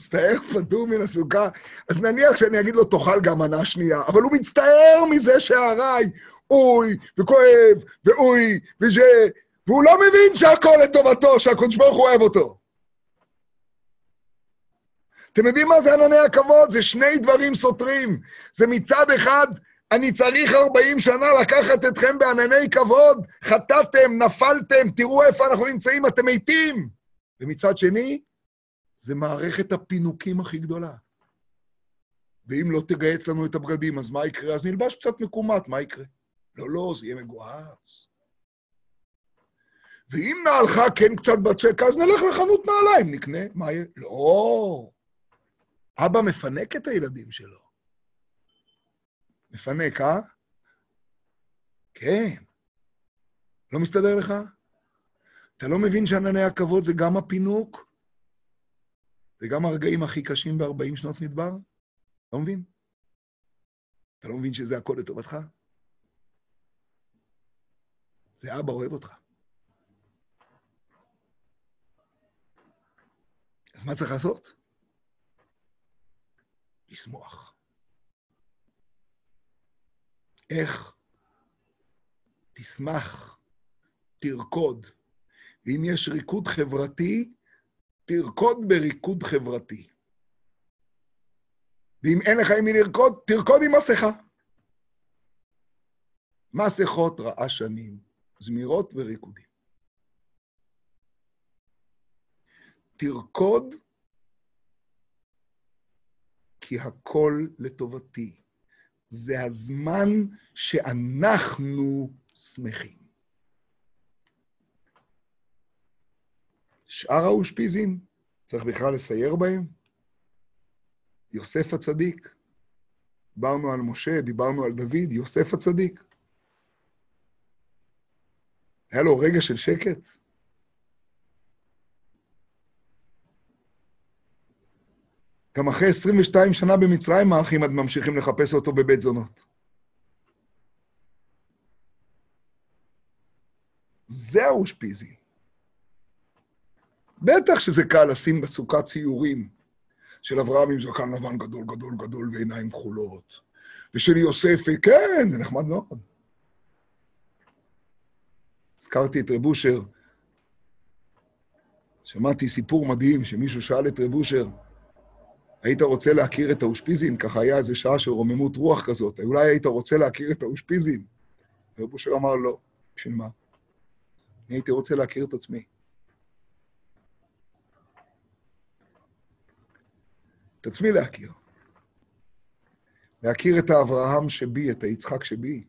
מצטער פטור מן הסוכה, אז נניח שאני אגיד לו, תאכל גם מנה שנייה, אבל הוא מצטער מזה שהארעי, אוי, וכואב, ואוי, וזה, והוא לא מבין שהכל לטובתו, שהקדוש ברוך הוא אוהב אותו. אתם יודעים מה זה ענני הכבוד? זה שני דברים סותרים. זה מצד אחד, אני צריך 40 שנה לקחת אתכם בענני כבוד, חטאתם, נפלתם, תראו איפה אנחנו נמצאים, אתם מתים. ומצד שני, זה מערכת הפינוקים הכי גדולה. ואם לא תגייס לנו את הבגדים, אז מה יקרה? אז נלבש קצת מקומט, מה יקרה? לא, לא, זה יהיה מגוהץ. ואם נעלך כן קצת בצק, אז נלך לחנות נעליים, נקנה, מה יהיה? לא. אבא מפנק את הילדים שלו. מפנק, אה? כן. לא מסתדר לך? אתה לא מבין שענני הכבוד זה גם הפינוק וגם הרגעים הכי קשים ב-40 שנות מדבר? לא מבין? אתה לא מבין שזה הכל לטובתך? זה אבא אוהב אותך. אז מה צריך לעשות? לשמוח. איך? תשמח, תרקוד. ואם יש ריקוד חברתי, תרקוד בריקוד חברתי. ואם אין לך עם מי לרקוד, תרקוד עם מסכה. מסכות רעשנים, זמירות וריקודים. תרקוד כי הכל לטובתי. זה הזמן שאנחנו שמחים. שאר האושפיזים, צריך בכלל לסייר בהם? יוסף הצדיק, דיברנו על משה, דיברנו על דוד, יוסף הצדיק. היה לו רגע של שקט? גם אחרי 22 שנה במצרים האחים עד ממשיכים לחפש אותו בבית זונות. זה האושפיזי. בטח שזה קל לשים בסוכה ציורים של אברהם עם זקן לבן גדול גדול גדול ועיניים כחולות, ושל יוסף, כן, זה נחמד מאוד. הזכרתי את רב אושר, שמעתי סיפור מדהים, שמישהו שאל את רב אושר, היית רוצה להכיר את האושפיזין? ככה היה איזו שעה של רוממות רוח כזאת. אולי היית רוצה להכיר את האושפיזין? רב אושר אמר, לא. בשביל מה? אני הייתי רוצה להכיר את עצמי. את עצמי להכיר. להכיר את האברהם שבי, את היצחק שבי.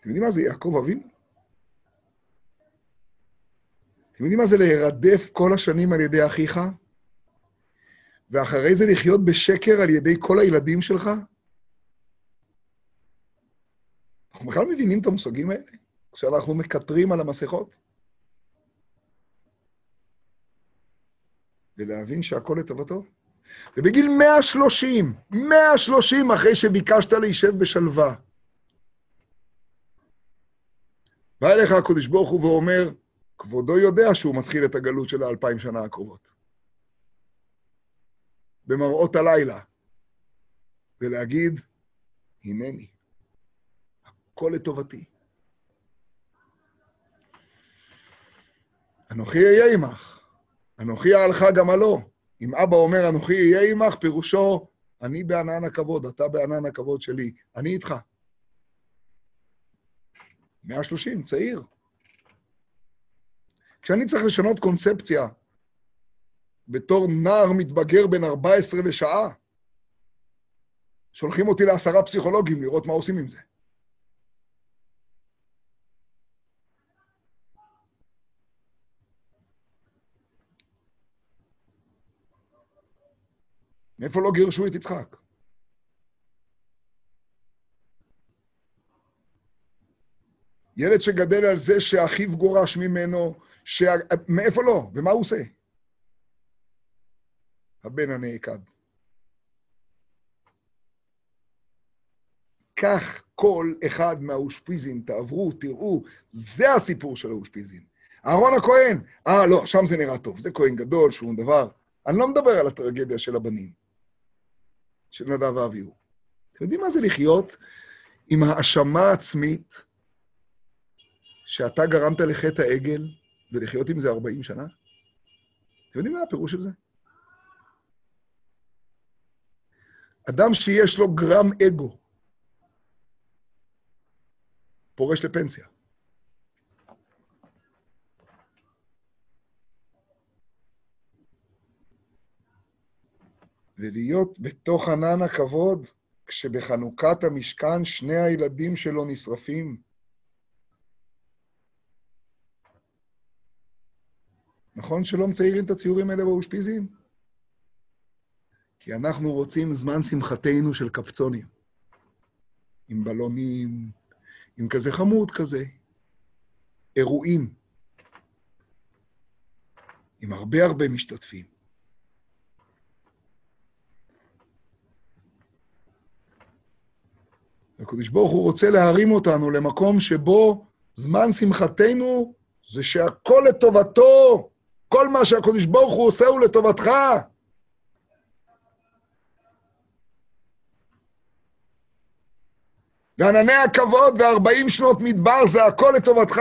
אתם יודעים מה זה יעקב אבינו? אתם יודעים מה זה להירדף כל השנים על ידי אחיך? ואחרי זה לחיות בשקר על ידי כל הילדים שלך? אנחנו בכלל מבינים את המושגים האלה? כשאנחנו מקטרים על המסכות? ולהבין שהכל לטובתו. ובגיל 130, 130 אחרי שביקשת להישב בשלווה, בא אליך הקדוש ברוך הוא ואומר, כבודו יודע שהוא מתחיל את הגלות של האלפיים שנה הקרובות. במראות הלילה, ולהגיד, הנני, הכל לטובתי. אנוכי אהיה עמך, אנוכי אהלך גם הלא. אם אבא אומר, אנוכי אהיה עמך, פירושו, אני בענן הכבוד, אתה בענן הכבוד שלי, אני איתך. 130, צעיר. כשאני צריך לשנות קונספציה בתור נער מתבגר בן 14 ושעה, שולחים אותי לעשרה פסיכולוגים לראות מה עושים עם זה. מאיפה לא גירשו את יצחק? ילד שגדל על זה שאחיו גורש ממנו, ש... מאיפה לא? ומה הוא עושה? הבן הנעקד. כך כל אחד מהאושפיזין, תעברו, תראו, זה הסיפור של האושפיזין. אהרון הכהן, אה, לא, שם זה נראה טוב, זה כהן גדול, שום דבר. אני לא מדבר על הטרגדיה של הבנים, של נדב ואביהו. אתם יודעים מה זה לחיות עם האשמה עצמית שאתה גרמת לחטא העגל ולחיות עם זה 40 שנה? אתם יודעים מה הפירוש של זה? אדם שיש לו גרם אגו, פורש לפנסיה. ולהיות בתוך ענן הכבוד, כשבחנוכת המשכן שני הילדים שלו נשרפים. נכון שלא מציירים את הציורים האלה באושפיזין? כי אנחנו רוצים זמן שמחתנו של קפצונים. עם בלונים, עם כזה חמוד כזה. אירועים. עם הרבה הרבה משתתפים. הקדוש ברוך הוא רוצה להרים אותנו למקום שבו זמן שמחתנו זה שהכל לטובתו. כל מה שהקדוש ברוך הוא עושה הוא לטובתך. וענני הכבוד וארבעים שנות מדבר זה הכל לטובתך.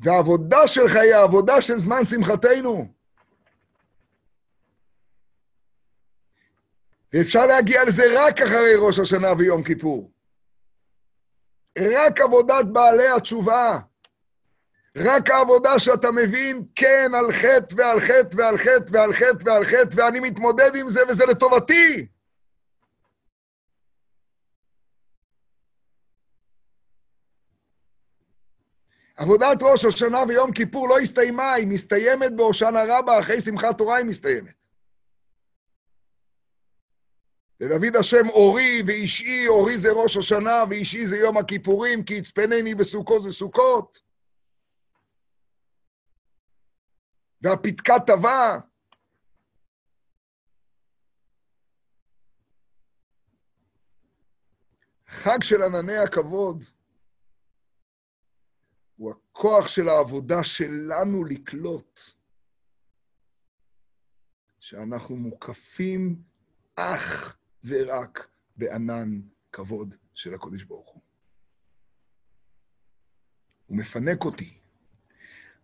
והעבודה שלך היא העבודה של זמן שמחתנו. ואפשר להגיע לזה רק אחרי ראש השנה ויום כיפור. רק עבודת בעלי התשובה. רק העבודה שאתה מבין, כן, על חטא ועל חטא ועל חטא ועל חטא ועל חטא, ואני מתמודד עם זה וזה לטובתי. עבודת ראש השנה ויום כיפור לא הסתיימה, היא מסתיימת בהושענא רבה, אחרי שמחת תורה היא מסתיימת. ודוד השם אורי ואישי, אורי זה ראש השנה ואישי זה יום הכיפורים, כי יצפנני בסוכו זה סוכות. והפתקה טבע. חג של ענני הכבוד הוא הכוח של העבודה שלנו לקלוט שאנחנו מוקפים אך ורק בענן כבוד של הקודש ברוך הוא. הוא מפנק אותי.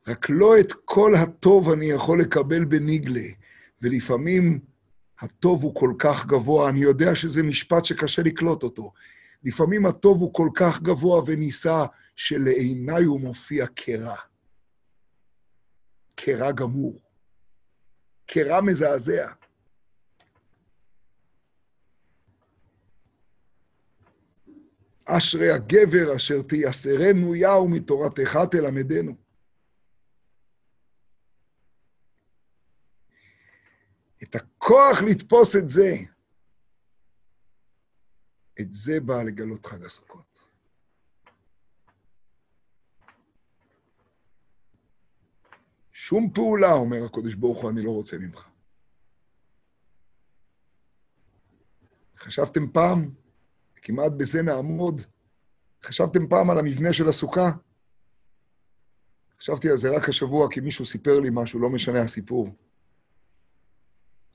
רק לא את כל הטוב אני יכול לקבל בניגלה, ולפעמים הטוב הוא כל כך גבוה, אני יודע שזה משפט שקשה לקלוט אותו. לפעמים הטוב הוא כל כך גבוה ונישא, שלעיניי הוא מופיע כרע. כרע גמור. כרע מזעזע. אשרי הגבר אשר תייסרנו יה ומתורתך תלמדנו. את הכוח לתפוס את זה, את זה בא לגלות חג הסוכות. שום פעולה, אומר הקדוש ברוך הוא, אני לא רוצה ממך. חשבתם פעם כמעט בזה נעמוד. חשבתם פעם על המבנה של הסוכה? חשבתי על זה רק השבוע, כי מישהו סיפר לי משהו, לא משנה הסיפור.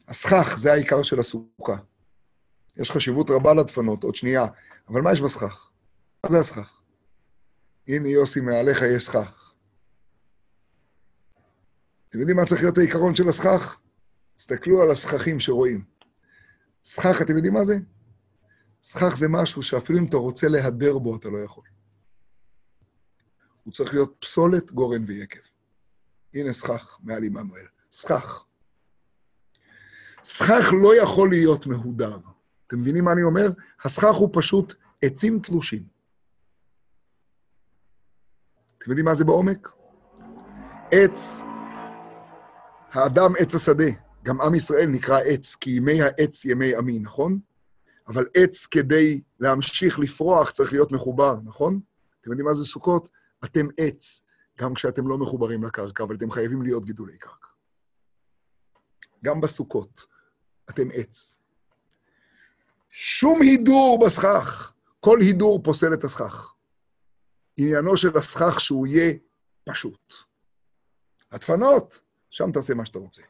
הסכך, זה העיקר של הסוכה. יש חשיבות רבה לדפנות, עוד שנייה, אבל מה יש בסכך? מה זה הסכך? הנה, יוסי, מעליך יש סכך. אתם יודעים מה צריך להיות העיקרון של הסכך? תסתכלו על הסככים שרואים. סכך, אתם יודעים מה זה? סכך זה משהו שאפילו אם אתה רוצה להדר בו, אתה לא יכול. הוא צריך להיות פסולת, גורן ויקב. הנה סכך מעל עמנואל. סכך. סכך לא יכול להיות מהודר. אתם מבינים מה אני אומר? הסכך הוא פשוט עצים תלושים. אתם יודעים מה זה בעומק? עץ, האדם עץ השדה. גם עם ישראל נקרא עץ, כי ימי העץ ימי עמי, נכון? אבל עץ כדי להמשיך לפרוח צריך להיות מחובר, נכון? אתם יודעים מה זה סוכות? אתם עץ, גם כשאתם לא מחוברים לקרקע, אבל אתם חייבים להיות גידולי קרקע. גם בסוכות, אתם עץ. שום הידור בסכך, כל הידור פוסל את הסכך. עניינו של הסכך שהוא יהיה פשוט. הדפנות, שם תעשה מה שאתה רוצה.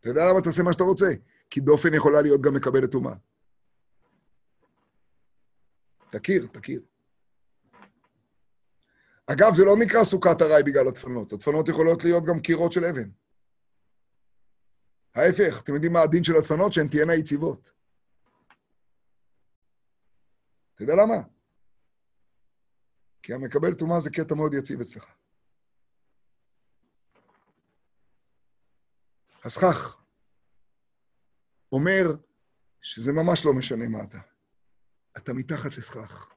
אתה יודע למה תעשה מה שאתה רוצה? כי דופן יכולה להיות גם מקבלת טומאה. תכיר, תכיר. אגב, זה לא נקרא סוכת ארעי בגלל הדפנות. הדפנות יכולות להיות גם קירות של אבן. ההפך, אתם יודעים מה הדין של הדפנות? שהן תהיינה יציבות. אתה יודע למה? כי המקבל טומאה זה קטע מאוד יציב אצלך. הסכך, אומר שזה ממש לא משנה מה אתה. אתה מתחת לסכך.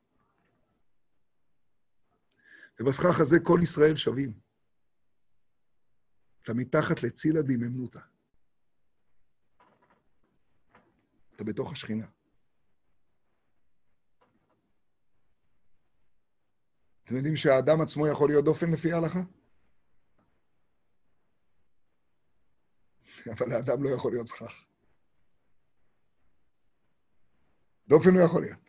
ובסכך הזה כל ישראל שווים. אתה מתחת לצילה דיממנותא. אתה בתוך השכינה. אתם יודעים שהאדם עצמו יכול להיות דופן לפי ההלכה? אבל האדם לא יכול להיות סכך. דופן לא יכול להיות.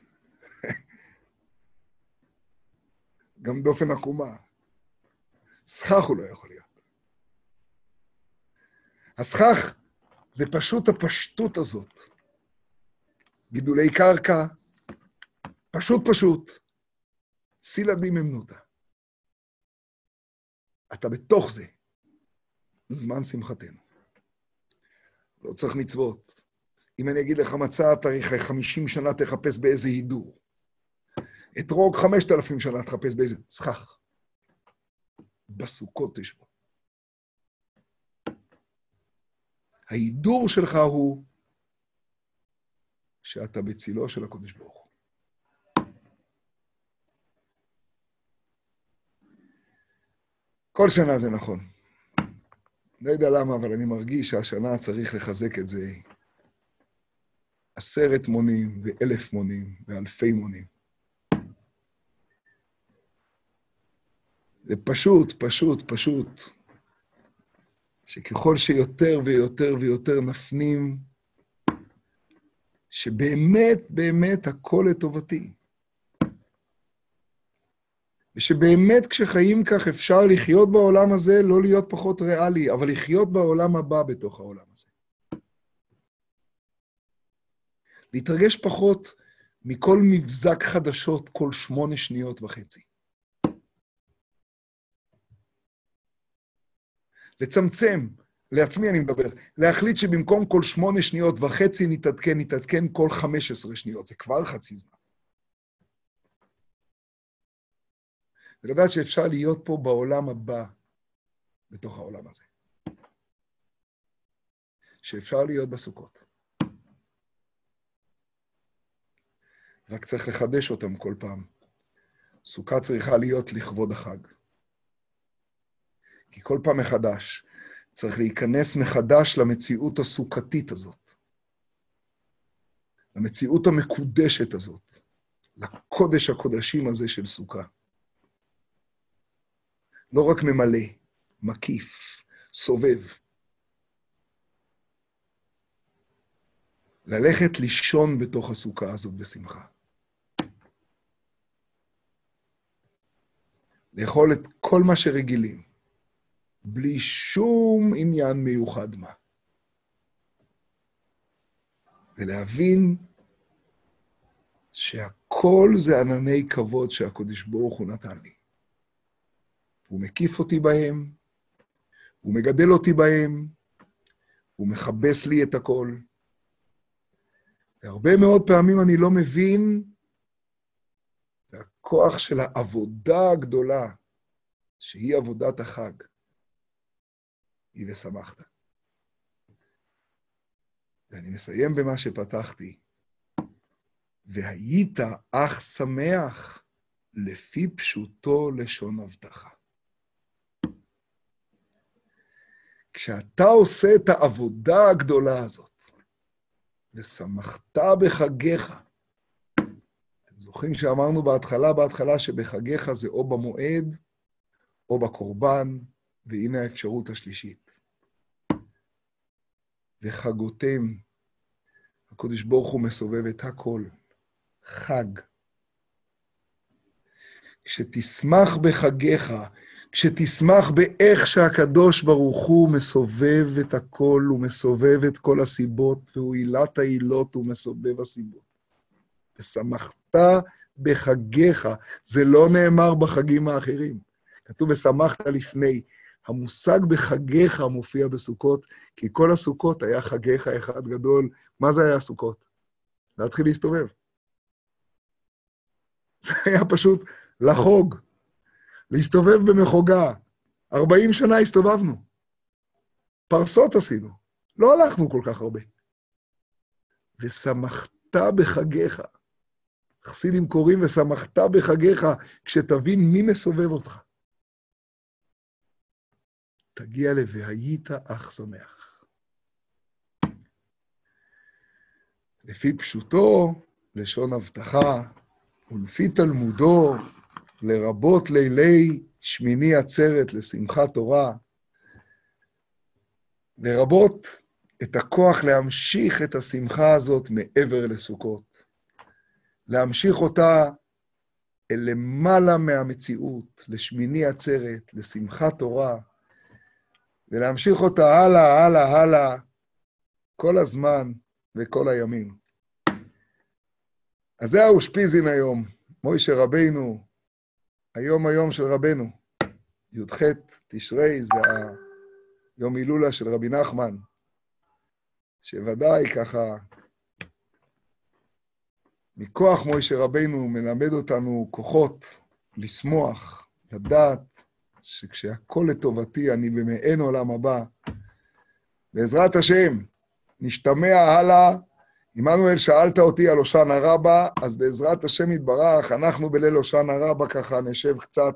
גם דופן עקומה. סכך הוא לא יכול להיות. הסכך זה פשוט הפשטות הזאת. גידולי קרקע, פשוט פשוט. סילה דיממנותא. אתה בתוך זה. זמן שמחתנו. לא צריך מצוות. אם אני אגיד לך מצה, תאריך 50 שנה תחפש באיזה הידור. אתרוג 5,000 שנה תחפש באיזה... סכך. בסוכות תשבו. ההידור שלך הוא שאתה בצילו של הקודש ברוך הוא. כל שנה זה נכון. לא יודע למה, אבל אני מרגיש שהשנה צריך לחזק את זה עשרת מונים ואלף מונים ואלפי מונים. זה פשוט, פשוט, פשוט, שככל שיותר ויותר ויותר נפנים, שבאמת, באמת הכל לטובתי. ושבאמת כשחיים כך אפשר לחיות בעולם הזה, לא להיות פחות ריאלי, אבל לחיות בעולם הבא בתוך העולם הזה. להתרגש פחות מכל מבזק חדשות כל שמונה שניות וחצי. לצמצם, לעצמי אני מדבר, להחליט שבמקום כל שמונה שניות וחצי נתעדכן, נתעדכן כל חמש עשרה שניות, זה כבר חצי זמן. ולדעת שאפשר להיות פה בעולם הבא, בתוך העולם הזה. שאפשר להיות בסוכות. רק צריך לחדש אותם כל פעם. סוכה צריכה להיות לכבוד החג. כי כל פעם מחדש צריך להיכנס מחדש למציאות הסוכתית הזאת, למציאות המקודשת הזאת, לקודש הקודשים הזה של סוכה. לא רק ממלא, מקיף, סובב. ללכת לישון בתוך הסוכה הזאת בשמחה. לאכול את כל מה שרגילים, בלי שום עניין מיוחד מה. ולהבין שהכל זה ענני כבוד שהקדוש ברוך הוא נתן לי. הוא מקיף אותי בהם, הוא מגדל אותי בהם, הוא מכבס לי את הכל. והרבה מאוד פעמים אני לא מבין הכוח של העבודה הגדולה, שהיא עבודת החג, היא ושמחת. ואני מסיים במה שפתחתי. והיית אך שמח לפי פשוטו לשון הבטחה. כשאתה עושה את העבודה הגדולה הזאת, ושמחת בחגיך, אתם זוכרים שאמרנו בהתחלה, בהתחלה, שבחגיך זה או במועד, או בקורבן, והנה האפשרות השלישית. וחגותם, הקדוש ברוך הוא מסובב את הכל, חג. כשתשמח בחגיך, כשתשמח באיך שהקדוש ברוך הוא מסובב את הכל, הוא מסובב את כל הסיבות, והוא עילת העילות, הוא מסובב הסיבות. ושמחת בחגיך, זה לא נאמר בחגים האחרים. כתוב ושמחת לפני. המושג בחגיך מופיע בסוכות, כי כל הסוכות היה חגיך אחד גדול. מה זה היה הסוכות? להתחיל להסתובב. זה היה פשוט לחוג. להסתובב במחוגה. 40 שנה הסתובבנו. פרסות עשינו. לא הלכנו כל כך הרבה. ושמחת בחגיך. חסידים קוראים ושמחת בחגיך, כשתבין מי מסובב אותך. תגיע ל"והיית אך שמח". לפי פשוטו, לשון הבטחה, ולפי תלמודו, לרבות לילי שמיני עצרת לשמחת תורה, לרבות את הכוח להמשיך את השמחה הזאת מעבר לסוכות. להמשיך אותה אל למעלה מהמציאות, לשמיני עצרת, לשמחת תורה, ולהמשיך אותה הלאה, הלאה, הלאה, כל הזמן וכל הימים. אז זה האושפיזין היום, מוישה רבינו, היום היום של רבנו, י"ח תשרי, זה היום הילולה של רבי נחמן, שוודאי ככה, מכוח מוישה רבינו מלמד אותנו כוחות לשמוח, לדעת שכשהכול לטובתי אני במעין עולם הבא. בעזרת השם, נשתמע הלאה. עמנואל, שאלת אותי על הושענא רבה, אז בעזרת השם יתברך, אנחנו בליל הושענא רבה ככה נשב קצת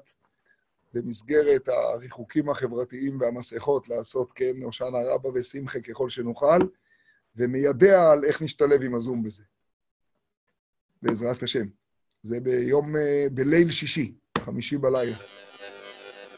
במסגרת הריחוקים החברתיים והמסכות לעשות כן הושענא רבה ושמחה ככל שנוכל, וניידע על איך נשתלב עם הזום בזה. בעזרת השם. זה ביום, אה, בליל שישי, חמישי בלילה.